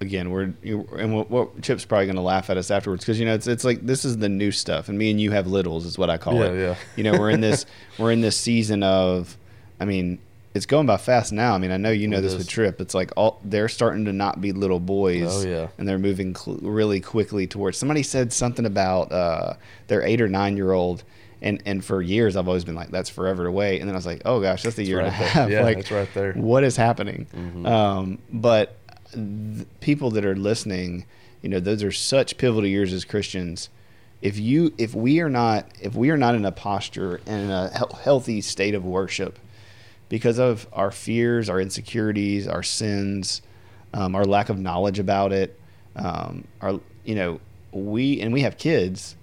Again, we're and what, what Chip's probably going to laugh at us afterwards because you know it's it's like this is the new stuff, and me and you have littles is what I call Yeah, it. yeah. You know, we're in this we're in this season of, I mean, it's going by fast now. I mean, I know you know It this is. with Trip. It's like all they're starting to not be little boys. Oh, yeah. and they're moving cl- really quickly towards. Somebody said something about uh, their eight or nine year old. And, and for years I've always been like that's forever away. And then I was like oh gosh that's a year and a half. Yeah, like it's right there. what is happening? Mm-hmm. um, but people that are listening you know those are such pivotal years as christians. If you if we are not if we are not in a posture and in a he- healthy state of worship because of our fears our insecurities our sins um, our lack of knowledge about it um, our you know we and we have kids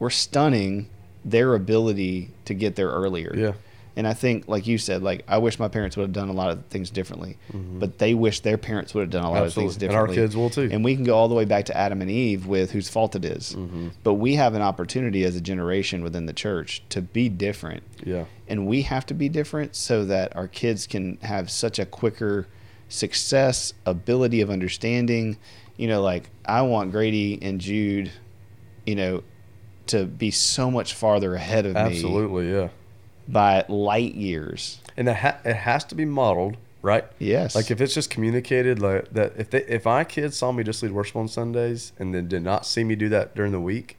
we're stunning their ability to get there earlier Yeah. and I think, like you said, like I wish my parents would have done a lot of things differently, but they wish their parents would have done a lot of things Mm-hmm. And our kids will too. And we can go all the way back to Adam and Eve with whose fault it is. Mm-hmm. But we have an opportunity as a generation within the church to be different. Yeah. And we have to be different so that our kids can have such a quicker success, ability of understanding. You know, like I want Grady and Jude, you know, to be so much farther ahead of me Absolutely. Yeah. by light years. And it, ha- it has to be modeled, right? Yes. Like if it's just communicated like that, if they, if my kids saw me just lead worship on Sundays and then did not see me do that during the week,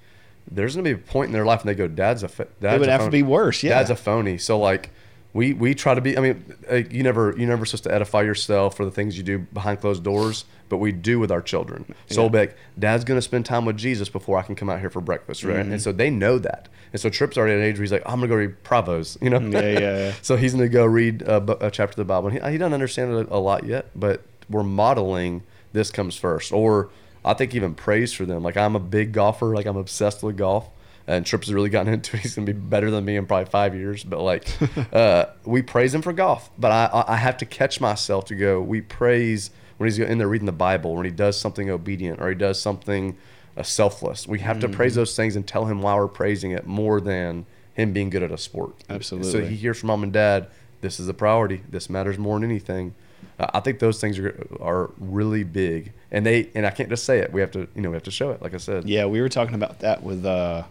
there's gonna be a point in their life and they go, "Dad's a dad's it would a have to be worse. Yeah. Dad's a phony." So like, we we try to be. I mean, uh, you never you never supposed to edify yourself for the things you do behind closed doors, but we do with our children. So Yeah. like, Dad's gonna spend time with Jesus before I can come out here for breakfast, right? Mm-hmm. And so they know that. And so Trip's already at an age where he's like, I'm gonna go read Proverbs, you know? Yeah, yeah, yeah. So he's going to go read a, a chapter of the Bible. And he, he doesn't understand it a lot yet, but we're modeling this comes first. Or I think even praise for them. Like I'm a big golfer. Like I'm obsessed with golf. And Trips has really gotten into it. He's going to be better than me in probably five years. But like, uh, we praise him for golf. But I, I- have to catch myself to go, we praise when he's in there reading the Bible, when he does something obedient or he does something uh, selfless. We have to Mm-hmm. praise those things and tell him why we're praising it more than him being good at a sport. Absolutely. So he hears from mom and dad, this is a priority. This matters more than anything. Uh, I think those things are are really big, and they and I can't just say it. We have to you know we have to show it. Like I said, Yeah, we were talking about that with uh,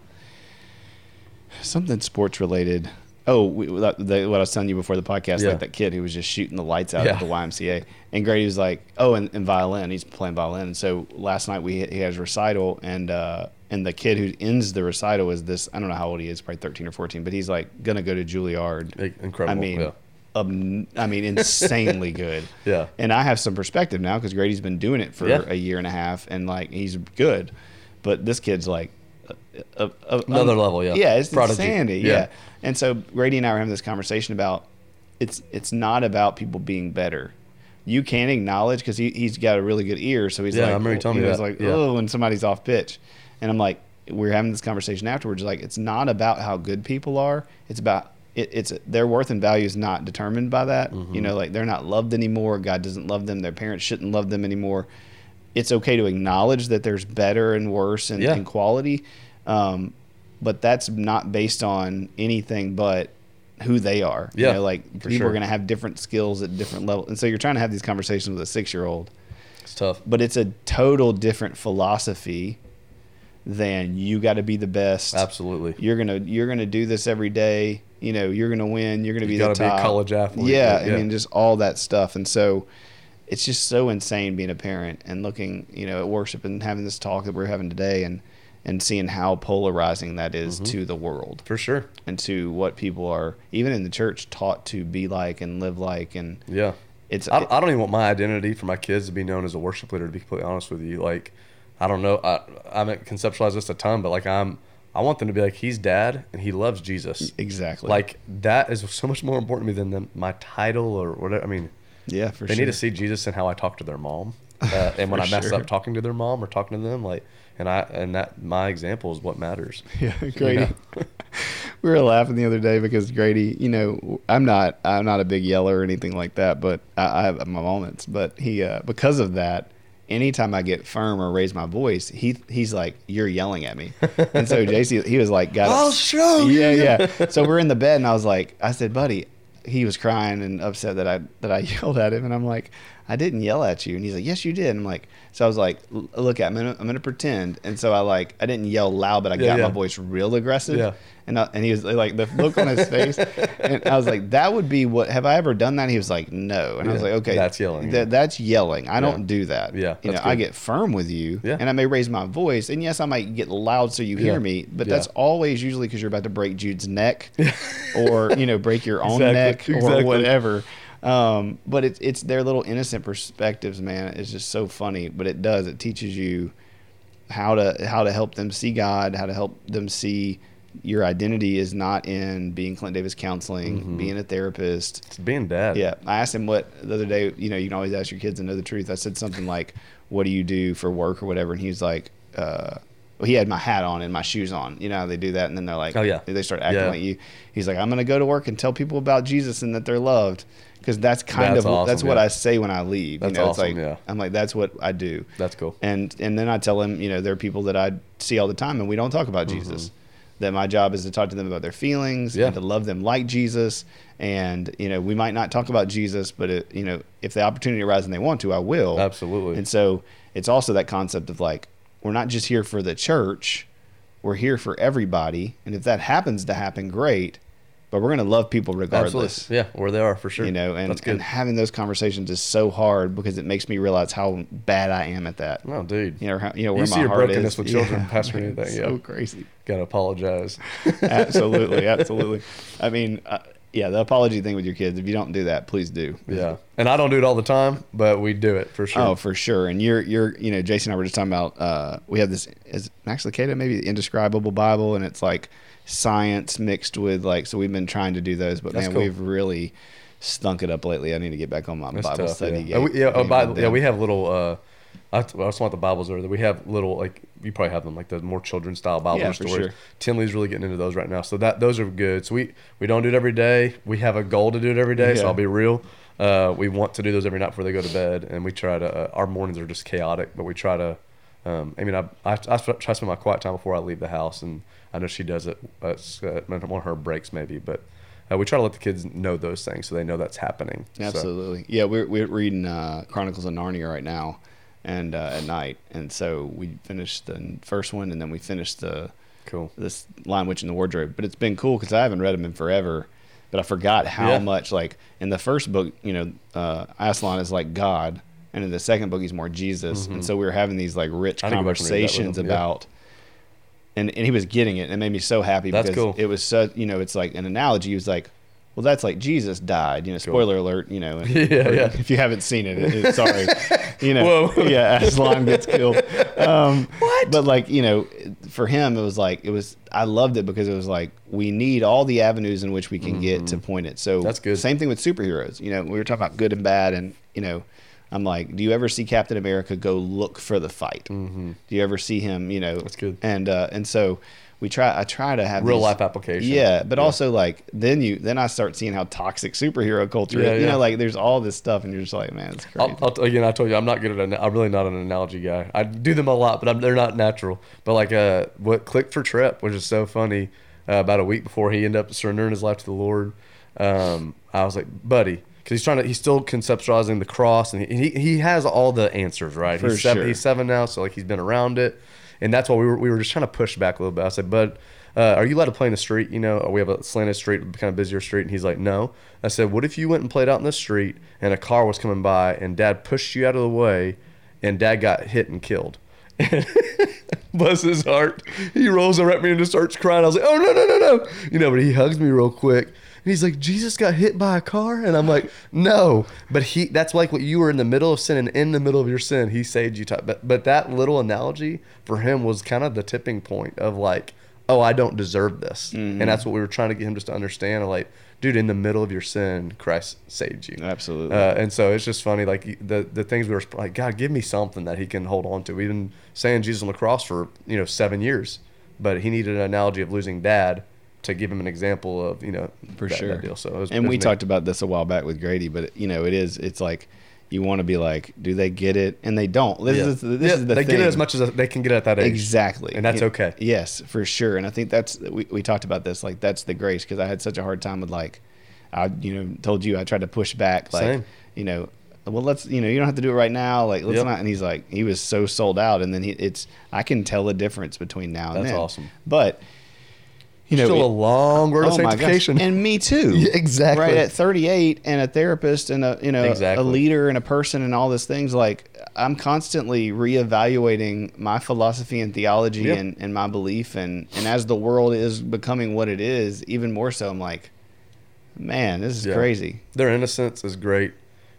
something sports related. Oh, we, that, the, what I was telling you before the podcast, Yeah. like that kid who was just shooting the lights out Yeah. at the YMCA. And Grady was like, "Oh, and, and violin. He's playing violin." And so last night we he has recital, and uh, and the kid who ends the recital is this. I don't know how old he is, probably thirteen or fourteen, but he's like gonna go to Juilliard. Incredible. I mean, yeah. um, I mean, insanely good. Yeah. And I have some perspective now because Grady's been doing it for Yeah. a year and a half, and like he's good, but this kid's like a, a, Another level, yeah. Yeah, it's Prodigy. insanity. Yeah. Yeah. And so Grady and I were having this conversation about it's it's not about people being better. You can acknowledge because he he's got a really good ear, so he's Yeah, I like, remember you telling me was like, oh, when somebody's off pitch, and I'm like, we're having this conversation afterwards. Like, it's not about how good people are. It's about it, it's their worth and value is not determined by that. Mm-hmm. You know, like they're not loved anymore. God doesn't love them. Their parents shouldn't love them anymore. It's okay to acknowledge that there's better and worse and, Yeah. and quality, um, but that's not based on anything but who they are. Yeah, you know, like people sure. are going to have different skills at different levels, and so you're trying to have these conversations with a six year old It's tough. but it's a total different philosophy than you got to be the best. Absolutely. You're gonna you're gonna do this every day. You know, you're gonna win. You're gonna be You the be a top. college athlete. Yeah, yeah. I mean, just all that stuff, and so it's just so insane being a parent and looking, you know, at worship and having this talk that we're having today, and and seeing how polarizing that is Mm-hmm. to the world For sure. and to what people are even in the church taught to be like and live like and Yeah. it's I, I don't even want my identity for my kids to be known as a worship leader. To be completely honest with you, like I don't know, I I haven't conceptualized this a ton, but like I'm, I want them to be like he's dad and he loves Jesus. exactly Like that is so much more important to me than the, my title or whatever. I mean, yeah for they sure need to see Jesus and how I talk to their mom, uh, and when I mess sure. up talking to their mom or talking to them, like, and I and that my example is what matters. Yeah, Grady. we were laughing the other day because Grady, you know, I'm not, I'm not a big yeller or anything like that, but I, I have my moments. But he, uh, because of that, anytime I get firm or raise my voice, he, he's like, "You're yelling at me," and so JC, he was like, "Got I'll show you. Yeah, yeah. So we're in the bed, and I was like, I said, "Buddy," he was crying and upset that I that I yelled at him, and I'm like. I didn't yell at you, and he's like, "Yes, you did." And I'm like, so I was like, "Look, at, I'm gonna, I'm gonna pretend." And so I like, I didn't yell loud, but I Yeah, got yeah. my voice real aggressive. Yeah. And I, and he was like, the look on his face, and I was like, "That would be what? Have I ever done that?" He was like, "No." And I was like, "Okay, that's yelling. That, that's yelling. I don't do that. Yeah, you know, that's I get firm with you, Yeah. and I may raise my voice, and yes, I might get loud so you Yeah. hear me, but Yeah. that's always usually because you're about to break Jude's neck, or you know, break your own Exactly, neck or exactly. whatever. Um, but it's it's their little innocent perspectives, man. It's just so funny, but it does. It teaches you how to how to help them see God, how to help them see your identity is not in being Clint Davis counseling, Mm-hmm. being a therapist. It's being dad. Yeah, I asked him what the other day. You know, you can always ask your kids to know the truth. I said something like, "What do you do for work or whatever?" And he was like, uh, well, "He had my hat on and my shoes on. You know how they do that, and then they're like, Oh, yeah. they start acting Yeah. like you." He's like, "I'm going to go to work and tell people about Jesus and that they're loved." Because that's kind That's of awesome, that's what yeah. I say when I leave. That's you know, awesome, it's like yeah. I'm like that's what I do That's cool. and and then I tell him, you know, there are people that I see all the time, and we don't talk about Jesus. That my job is to talk to them about their feelings Mm-hmm. Yeah. and to love them like Jesus. And you know, we might not talk about Jesus, but it, you know, if the opportunity arises and they want to, I will. Absolutely. And so it's also that concept of like we're not just here for the church, we're here for everybody. And if that happens to happen, great. But we're going to love people regardless Absolutely. Yeah, where they are for sure. you know and, and having those conversations is so hard because it makes me realize how bad i am at that no, dude. you know how, you know where You my see your heart brokenness is. with children past me, anything, yeah. so crazy Gotta apologize. absolutely absolutely i mean uh, yeah the apology thing with your kids if you don't do that please do yeah, and I don't do it all the time, but we do it for sure. Oh, for sure. And you're you're you know, Jason and I were just talking about uh we have this is actually Kata maybe the indescribable Bible and it's like science mixed with like so we've been trying to do those, but That's man, cool. we've really stunk it up lately. I need to get back on my That's Bible tough, study. yeah. Uh, we, yeah, oh, by- with yeah, we have little. Uh, I, just want the Bibles over there. We have little like you probably have them like the more children style Bible Yeah, stories. sure. Tinley's really getting into those right now, so that those are good. So we we don't do it every day. We have a goal to do it every day. So I'll be real. Uh, we want to do those every night before they go to bed, and we try to. Uh, our mornings are just chaotic, but we try to. Um, I mean, I, I, I try to spend my quiet time before I leave the house, and I know she does it. It's uh, one of her breaks maybe, but uh, we try to let the kids know those things so they know that's happening. So- Absolutely. Yeah, we're we're reading uh, Chronicles of Narnia right now, and uh, at night, and so we finished the first one, and then we finished the cool. this Lion Witch in the Wardrobe. But it's been cool because I haven't read them in forever, but I forgot how Yeah. much like in the first book, you know, uh, Aslan is like God, and in the second book he's more Jesus, and so we were having these like rich Mm-hmm. I need to go back and read that with conversations him, yeah. And, and he was getting it. and It made me so happy That's because cool. it was so you know it's like an analogy. He was like, well, that's like Jesus died. You know, Cool. spoiler alert. You know, and- Yeah, yeah. If you haven't seen it, it, it- sorry. You know, Whoa. yeah, Aslan gets killed. Um, what? But like you know, for him, it was like it was. I loved it because it was like we need all the avenues in which we can get to point it. So Mm-hmm. That's good. Same thing with superheroes. You know, we were talking about good and bad, and you know. I'm like, do you ever see Captain America go look for the fight? Mm-hmm. Do you ever see him? You know, That's good. And uh, and so we try. I try to have Real these- life application. Yeah, but also like then you then I start seeing how toxic superhero culture Yeah, is. You yeah. know, like there's all this stuff, and you're just like, man, it's crazy. I'll, I'll, again, I told you I'm not good at. An, I'm really not an analogy guy. I do them a lot, but I'm, they're not natural. But like, uh, what clicked for Trip, which is so funny. Uh, about a week before he ended up surrendering his life to the Lord, um, I was like, buddy, because he's trying to. He's still conceptualizing the cross, and he he, he has all the answers, right? For he's seven. sure. He's seven now, so like he's been around it, and that's why we were we were just trying to push back a little bit. I said, but. Uh, are you allowed to play in the street? You know, we have a slanted street, kind of busier street. And he's like, no. I said, what if you went and played out in the street and a car was coming by and dad pushed you out of the way and dad got hit and killed? Bless his heart. He rolls over at me and just starts crying. I was like, oh, no, no, no, no. You know, but he hugs me real quick. And he's like, Jesus got hit by a car? And I'm like, no. But he that's like what you were in the middle of sin and in the middle of your sin, he saved you. But, but that little analogy for him was kind of the tipping point of like, oh, I don't deserve this. Mm-hmm. And that's what we were trying to get him just to understand. Like, dude, in the middle of your sin, Christ saved you. Absolutely. Uh, and so it's just funny, like the the things we were like, God, give me something that he can hold on to. We've been saying Jesus on the cross for you know seven years, but he needed an analogy of losing dad to give him an example of you know for that, sure. that deal. So it was, and we was talked about this a while back with Grady, but you know, it is. It's like you want to be like, do they get it? And they don't. This Yeah. is this Yeah, is the thing. they thing. get it as much as they can get at that age. Exactly. And that's okay. Yes, for sure. And I think that's we, we talked about this. Like that's the grace because I had such a hard time with like I you know told you I tried to push back like Same. you know well let's you know you don't have to do it right now like let's Yep. not and he's like he was so sold out and then he it's I can tell the difference between now and That's then. awesome. But you know Still a long road of Oh gosh. sanctification. And me too. Yeah, exactly. Right at 38 and a therapist and a you know Exactly. a leader and a person and all these things like I'm constantly reevaluating my philosophy and theology Yeah. and, and my belief and and as the world is becoming what it is even more so I'm like man this is Yeah. crazy. their innocence is great,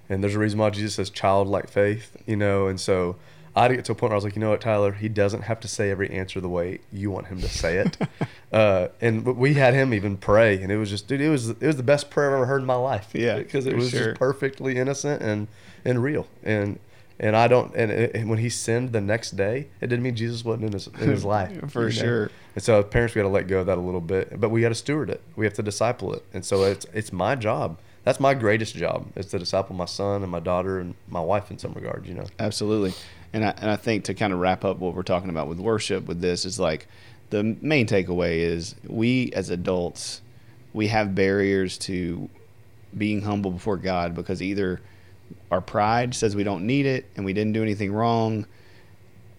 and there's a reason why Jesus says childlike faith, you know. And so I had to get to a point where I was like, you know what, Tyler, he doesn't have to say every answer the way you want him to say it. uh, and we had him even pray, and it was just, dude, it was it was the best prayer I've ever heard in my life. Yeah, because it was sure. just perfectly innocent and and real. And and I don't, and, and when he sinned the next day, it didn't mean Jesus wasn't in his in his life For you know? sure. And so parents, we got to let go of that a little bit, but we got to steward it. We have to disciple it. And so it's it's my job. That's my greatest job is to disciple my son and my daughter and my wife in some regard. You know. Absolutely. And I, and I think to kind of wrap up what we're talking about with worship with this is like the main takeaway is we as adults, we have barriers to being humble before God because either our pride says we don't need it and we didn't do anything wrong,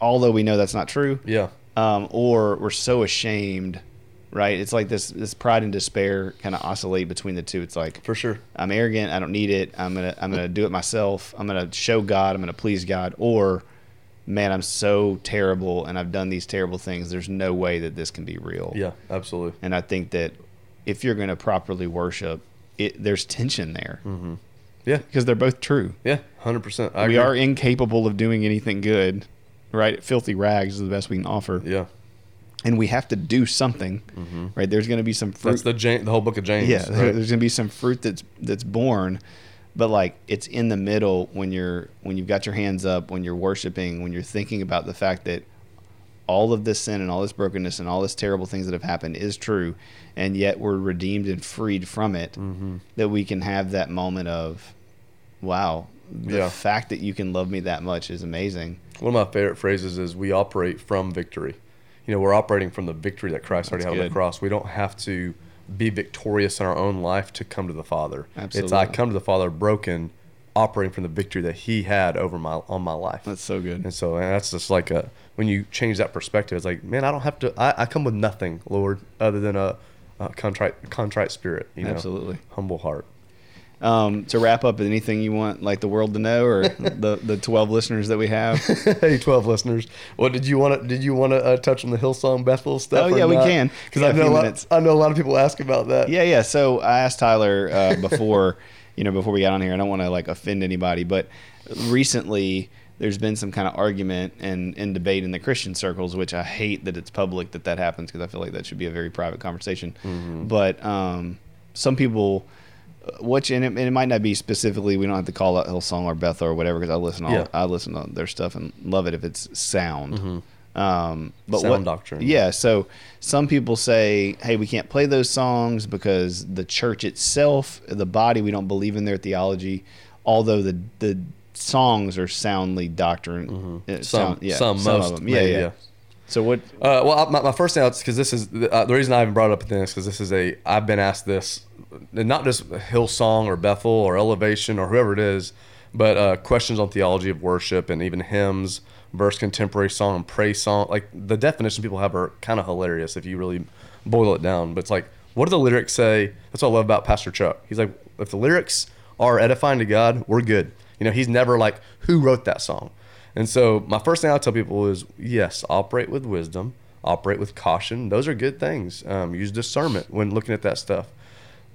although we know that's not true, Yeah. um, or we're so ashamed, right? It's like this this pride and despair kind of oscillate between the two. It's like For sure. I'm arrogant. I don't need it. I'm gonna I'm gonna do it myself. I'm gonna show God. I'm gonna please God. Or, man, I'm so terrible and I've done these terrible things. There's no way that this can be real. Yeah. Absolutely. And I think that if you're gonna properly worship, it there's tension there mm-hmm. Yeah. because they're both true. Yeah. Hundred percent. we are incapable of doing anything good. Right, filthy rags is the best we can offer, Yeah. and we have to do something. Mm-hmm. Right, there's going to be some fruit. That's the the whole book of James. Yeah, right? there's gonna be some fruit that's that's born, but like it's in the middle when you're when you've got your hands up, when you're worshiping, when you're thinking about the fact that all of this sin and all this brokenness and all this terrible things that have happened is true, and yet we're redeemed and freed from it. Mm-hmm. That we can have that moment of, wow, the Yeah. fact that you can love me that much is amazing. One of my favorite phrases is we operate from victory. You know, we're operating from the victory that Christ already That's had on the cross. We don't have to be victorious in our own life to come to the Father. It's I come to the Father broken, operating from the victory that He had over my on my life. That's so good. and so and that's just like a when you change that perspective, it's like, man, I don't have to. I, I come with nothing, Lord, other than a, a contrite contrite spirit. You know, Absolutely. humble heart. Um, to wrap up, anything you want like the world to know, or the the twelve listeners that we have? hey, twelve listeners. What did you want to? Did you want to uh, touch on the Hillsong Bethel stuff? Oh, yeah, we not? can. Because I know a lot, minutes. I know a lot of people ask about that. Yeah, yeah. So I asked Tyler uh, before, you know, before we got on here. I don't want to like offend anybody, but recently there's been some kind of argument and, and debate in the Christian circles, which I hate that it's public that that happens because I feel like that should be a very private conversation. Mm-hmm. But um, some people, which and it, and it might not be specifically, we don't have to call out Hillsong or Bethel or whatever because I listen all Yeah. I listen to their stuff and love it if it's sound. Um, but Sound what, doctrine. Yeah, so some people say, "Hey, we can't play those songs because the church itself, the body, we don't believe in their theology, although the the songs are soundly doctrine. uh, Some, sound- yeah, some, most, of them. Yeah, maybe, yeah, So what? Uh, well, my, my first thoughts because this is uh, the reason I even brought it up then is because this is a I've been asked this, and not just Hillsong or Bethel or Elevation or whoever it is, but uh, questions on theology of worship and even hymns verse contemporary song and praise song. Like the definition people have are kind of hilarious if you really boil it down. But it's like, what do the lyrics say? That's what I love about Pastor Chuck. He's like, if the lyrics are edifying to God, we're good. You know, he's never like, who wrote that song? And so my first thing I'll tell people is yes, operate with wisdom, operate with caution. Those are good things. Um, use discernment when looking at that stuff.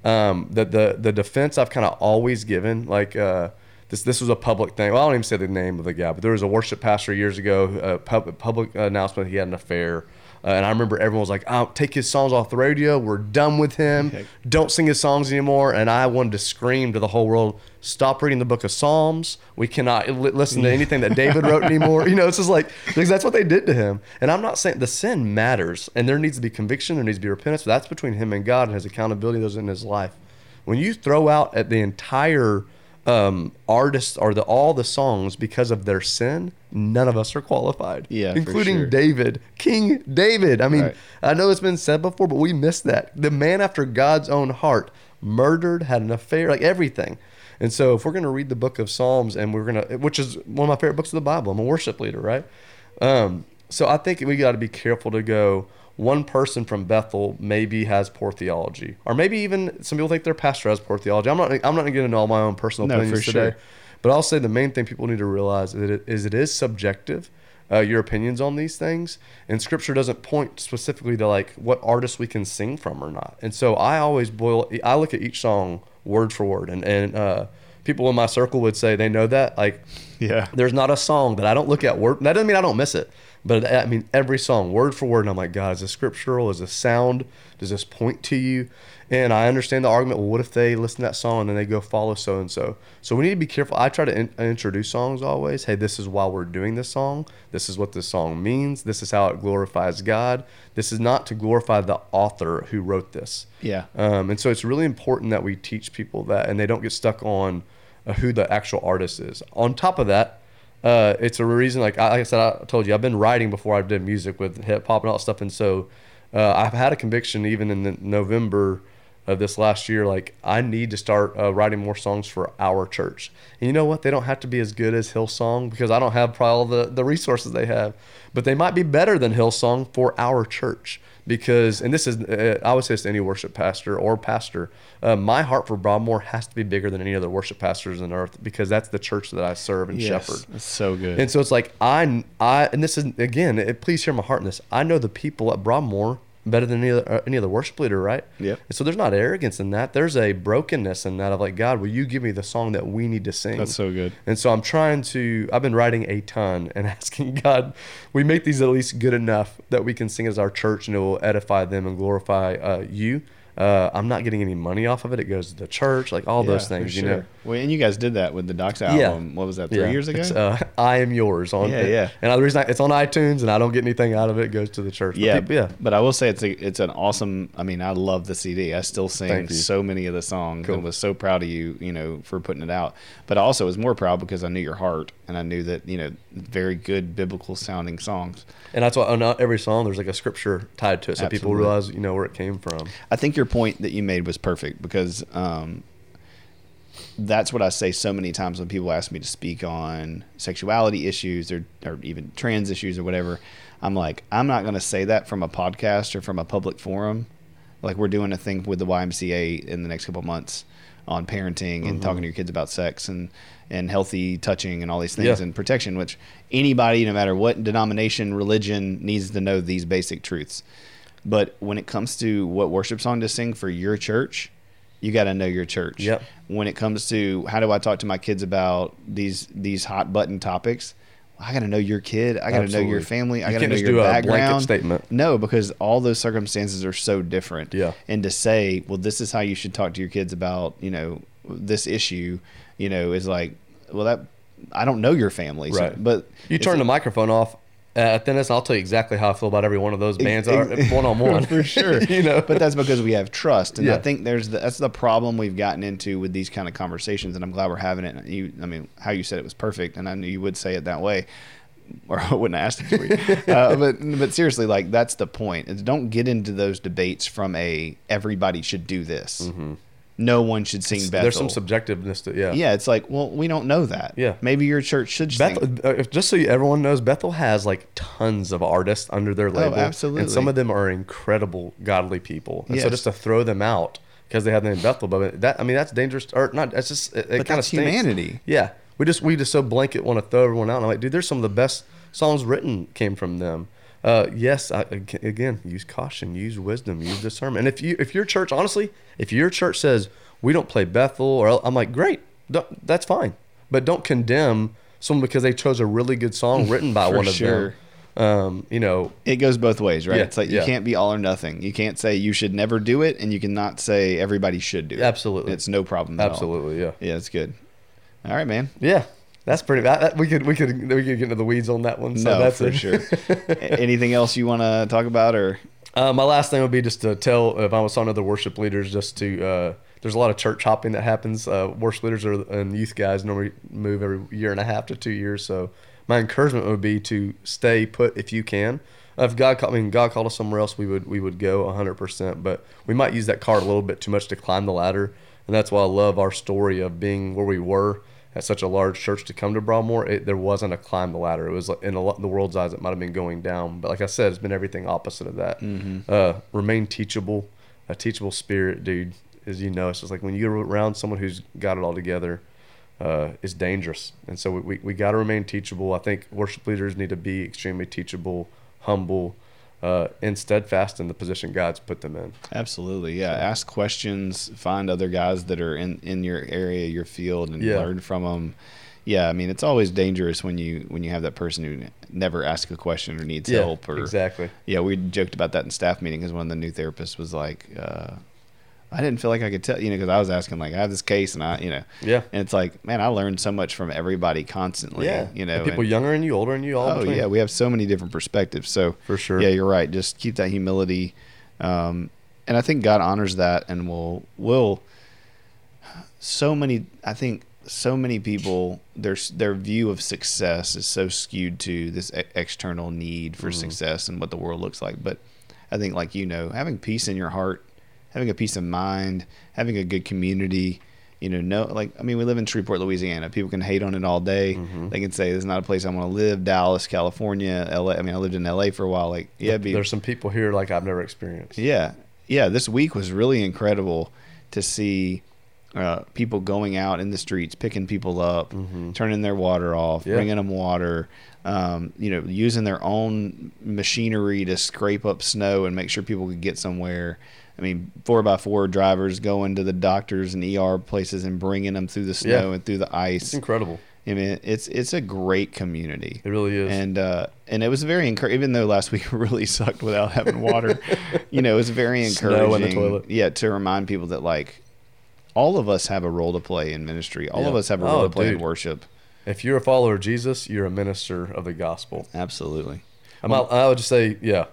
Um, the the the defense I've kind of always given, like uh, this this was a public thing. Well, I don't even say the name of the guy, but there was a worship pastor years ago, a pub, public announcement he had an affair. Uh, and I remember everyone was like, oh, take his songs off the radio. We're done with him. Okay. Don't sing his songs anymore. And I wanted to scream to the whole world, stop reading the book of Psalms. We cannot li- listen to anything that David wrote anymore. You know, it's just like, because that's what they did to him. And I'm not saying the sin matters and there needs to be conviction, there needs to be repentance. But that's between him and God and his accountability, those in his life. When you throw out at the entire um, artists are the all the songs because of their sin, none of us are qualified. Yeah, including sure. David, King David. I mean, Right. I know it's been said before, but we missed that. The man after God's own heart, murdered, had an affair, like everything. And so, if we're going to read the book of Psalms, and we're going to, which is one of my favorite books of the Bible, I'm a worship leader, right? Um, so I think we got to be careful to go. One person from Bethel maybe has poor theology, or maybe even some people think their pastor has poor theology. I'm not. I'm not going to get into all my own personal No, opinions today. sure. But I'll say the main thing people need to realize is it is, it is subjective, uh, your opinions on these things, and Scripture doesn't point specifically to like what artists we can sing from or not. And so I always boil. I look at each song word for word, and and uh, people in my circle would say they know that. Like, Yeah. there's not a song that I don't look at word. That doesn't mean I don't miss it, but I mean every song word for word. And I'm like, God, is this scriptural? Is this sound? Does this point to you? And I understand the argument. Well, what if they listen to that song and then they go follow so and so? So we need to be careful. I try to in- introduce songs always. Hey, this is why we're doing this song. This is what this song means. This is how it glorifies God. This is not to glorify the author who wrote this. Yeah. Um, and so it's really important that we teach people that and they don't get stuck on uh, who the actual artist is. On top of that, uh, it's a reason, like I, like I said, I told you, I've been writing before I did music with hip hop and all that stuff. And so uh, I've had a conviction even in November of this last year, like I need to start uh, writing more songs for our church. And you know what? They don't have to be as good as Hillsong because I don't have probably all the, the resources they have, but they might be better than Hillsong for our church because and this is uh, I would say this to any worship pastor or pastor. Uh, my heart for Broadmoor has to be bigger than any other worship pastors on earth because that's the church that I serve and Yes. shepherd. That's so good. And so it's like I I and this is again, it, please hear my heart in this. I know the people at Broadmoor better than any other, uh, any other worship leader, right? Yeah. And so there's not arrogance in that. There's a brokenness in that of like God, will you give me the song that we need to sing? That's so good. And so I'm trying to, I've been writing a ton and asking God, we make these at least good enough that we can sing as our church and it will edify them and glorify uh, you. Uh, I'm not getting any money off of it. It goes to the church, like all those Yeah, for things, you sure. know. Well, and you guys did that with the Doxa Yeah. album. What was that? Three years ago. Uh, I am yours on Yeah, yeah. And the reason I, it's on iTunes and I don't get anything out of it, it goes to the church. But yeah, people- yeah. But I will say it's a, it's an awesome. I mean, I love the CD. I still sing so many of the songs, Cool. and was so proud of you, you know, for putting it out. But I also was more proud because I knew your heart, and I knew that you know, very good biblical sounding songs. And that's why on every song there's like a scripture tied to it, so people realize you know where it came from. I think your point that you made was perfect because um, that's what I say so many times when people ask me to speak on sexuality issues or, or even trans issues or whatever. I'm like, I'm not going to say that from a podcast or from a public forum. Like we're doing a thing with the YMCA in the next couple of months on parenting and mm-hmm. talking to your kids about sex and and healthy touching and all these things Yeah. and protection, which anybody, no matter what denomination, religion, needs to know these basic truths. But when it comes to what worship song to sing for your church, you got to know your church. Yep. When it comes to how do I talk to my kids about these these hot button topics, I got to know your kid. I got to know your family. I You got to know just your do a background. statement. No, because all those circumstances are so different. Yeah. And to say, well, this is how you should talk to your kids about, you know, this issue, you know, is like, well, that I don't know your family, so- Right. but You turn the microphone off at Dennis, I'll tell you exactly how I feel about every one of those bands are one on one for sure. you know, but that's because we have trust, and I think there's the, that's the problem we've gotten into with these kind of conversations, and I'm glad we're having it. You, I mean, how you said it was perfect, and I knew you would say it that way, or I wouldn't ask it for you. uh, but but seriously, like that's the point. Is don't get into those debates from a everybody should do this. No one should sing Bethel. There's some subjectiveness to yeah. yeah, it's like, well, we don't know that. Yeah. maybe your church should. Bethel, uh, if- just so everyone knows, Bethel has like tons of artists under their label. And Oh, absolutely. And some of them are incredible, godly people. And so just to throw them out because they have the name Bethel, but that I mean that's dangerous. Or not? That's just it, it But kind of that's humanity. Yeah. we just we just so blanket want to throw everyone out. And I'm like, dude, there's some of the best songs written came from them. Uh, yes, I, again, use caution, use wisdom, use discernment. And if you if your church, honestly, if your church says we don't play Bethel, or I'm like, great, don't, that's fine, but don't condemn someone because they chose a really good song written by one of sure. them. Um, you know, It goes both ways, right? Yeah, it's like you yeah. can't be all or nothing. You can't say you should never do it, and you cannot say everybody should do it. Absolutely. it's no problem. At all. absolutely, yeah. Yeah, it's good. All right, man. Yeah, that's pretty. That- we could we could we could get into the weeds on that one. So no, that's for it. sure. Anything else you want to talk about, or Uh, my last thing would be just to tell if I was on other worship leaders, just to uh, there's a lot of church hopping that happens. Uh, worship leaders are, and youth guys normally move every year and a half to two years. So my encouragement would be to stay put if you can. If God, called, I mean, God called us somewhere else, we would we would go 100. percent But we might use that card a little bit too much to climb the ladder, and that's why I love our story of being where we were at such a large church to come to Broadmoor. It, there wasn't a climb the ladder. It was in a the world's eyes, it might have been going down. But like I said, it's been everything opposite of that. Uh, remain teachable, a teachable spirit, dude. As you know, it's just like when you're around someone who's got it all together, uh, is dangerous. And so we, we, we got to remain teachable. I think worship leaders need to be extremely teachable, humble, uh, and steadfast in the position God's put them in. absolutely, yeah. Ask questions. Find other guys that are in in your area, your field, and Yeah. learn from them. Yeah, I mean, it's always dangerous when you when you have that person who never asks a question or needs help. Or exactly. yeah, we joked about that in staff meeting because one of the new therapists was like, uh, I didn't feel like I could tell, you know, because I was asking like, I have this case, and I, you know, Yeah. and it's like, man, I learned so much from everybody constantly. Yeah. you know, And people and- younger than you, older than you, all oh yeah, we have so many different perspectives. So For sure. yeah, you're right. Just keep that humility, um, and I think God honors that, and will will. So many, I think, so many people their their view of success is so skewed to this e- external need for Mm-hmm. success and what the world looks like. But I think, like you know, having peace in your heart, having a peace of mind, having a good community. You know, no, like I mean, we live in Shreveport, Louisiana. People can hate on it all day. Mm-hmm. They can say this is not a place I want to live. Dallas, California, LA. I mean, I lived in LA for a while. Like, yeah, be, There's some people here like I've never experienced. yeah, yeah. This week was really incredible to see uh, people going out in the streets, picking people up, turning their water off, Yeah. bringing them water. Um, you know, using their own machinery to scrape up snow and make sure people could get somewhere. I mean, four by four drivers going to the doctors and ER places and bringing them through the snow Yeah. and through the ice. It's incredible. I mean, it's it's a great community. It really is. And uh, and it was very encouraging. Even though last week really sucked without having water, you know, it was very encouraging. Snow in the toilet. Yeah, to remind people that like all of us have a role to play in ministry. All of us have a Oh, role to play in worship. if you're a follower of Jesus, you're a minister of the gospel. Absolutely. I'm not, I would just say, yeah,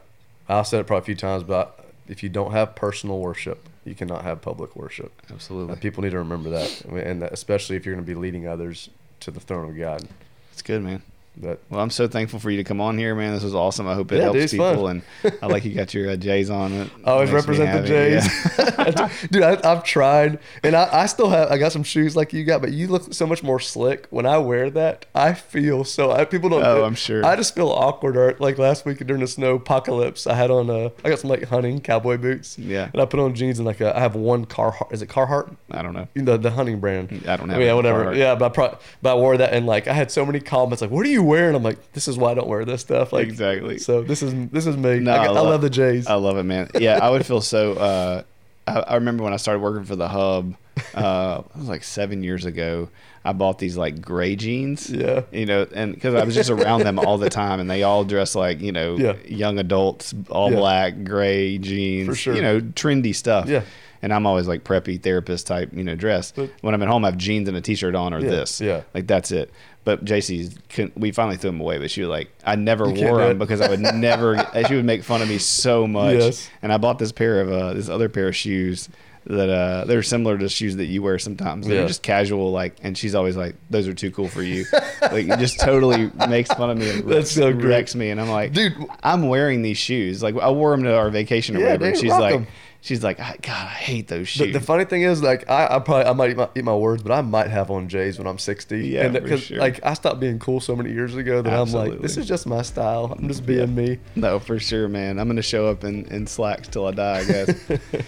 I've said it probably a few times, but if you don't have personal worship, you cannot have public worship. Absolutely. People need to remember that, and that especially if you're going to be leading others to the throne of God. It's good, man. That Well, I'm so thankful for you to come on here, man. This was awesome. I hope it Yeah, helps dude, people, and I like you got your uh, J's on it. I always represent the. Jays. Yeah. Dude, I, I've tried, and I, I still have. I got some shoes like you got, but you look so much more slick when I wear that. I feel so. I, people don't. Oh, I'm sure. I just feel awkward. Or, like last week during the snow apocalypse, I had on. a. I got some like hunting cowboy boots. Yeah. And I put on jeans and like a, I have one Carhartt. Is it Carhartt? I don't know. The the hunting brand. I don't have Yeah, whatever. Carhartt. Yeah, but I pro- but I wore that and like I had so many comments like, "What are you wearing?" I'm like, "This is why I don't wear this stuff." Like Exactly. So this is this is me. No, I, I I love- love the Jays. I love it, man. Yeah, I would feel so. Uh, I, I remember when I started working for the Hub. Uh, it was like seven years ago. I bought these like gray jeans. Yeah. You know, and because I was just around them all the time, and they all dress like you know Yeah. young adults, all Yeah. black, gray jeans. For sure. You know, trendy stuff. Yeah. And I'm always like preppy therapist type, you know, dress. But- when I'm at home, I have jeans and a t-shirt on, or Yeah, this. yeah. Like that's it. But JC's, couldn't- we finally threw them away. But she was like, I never You wore them because I would never. she would make fun of me so much. Yes. And I bought this pair of uh, this other pair of shoes that uh, they're similar to shoes that you wear sometimes. They're Yeah. just casual, like. And she's always like, "Those are too cool for you." like, just totally makes fun of me. And That's so great. wrecks me, and I'm like, Dude. I'm wearing these shoes. Like, I wore them to our vacation or Yeah, whatever. and dude, she's rock like. She's like, "I- God, I hate those The, shoes. the funny thing is, like, I, I probably I might eat my, eat my words, but I might have on J's when I'm 60. Yeah, and for sure. like I stopped being cool so many years ago that I'm like, this is just my style. I'm just being me. No, for sure, man. I'm gonna show up in, in slacks till I die, I guess.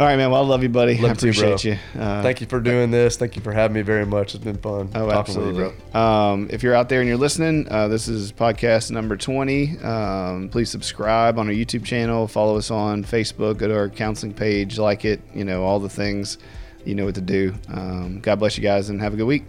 All right, man. Well, I love you, buddy. Love I you bro. appreciate you. Uh, Thank you for doing this. Thank you for having me very much. It's been fun. Oh, talking absolutely. With you, bro. Um, if you're out there and you're listening, uh, this is podcast number 20. Um, please subscribe on our YouTube channel. Follow us on Facebook. Go to our counseling page. Like it. You know, all the things. You know what to do. Um, God bless you guys and have a good week.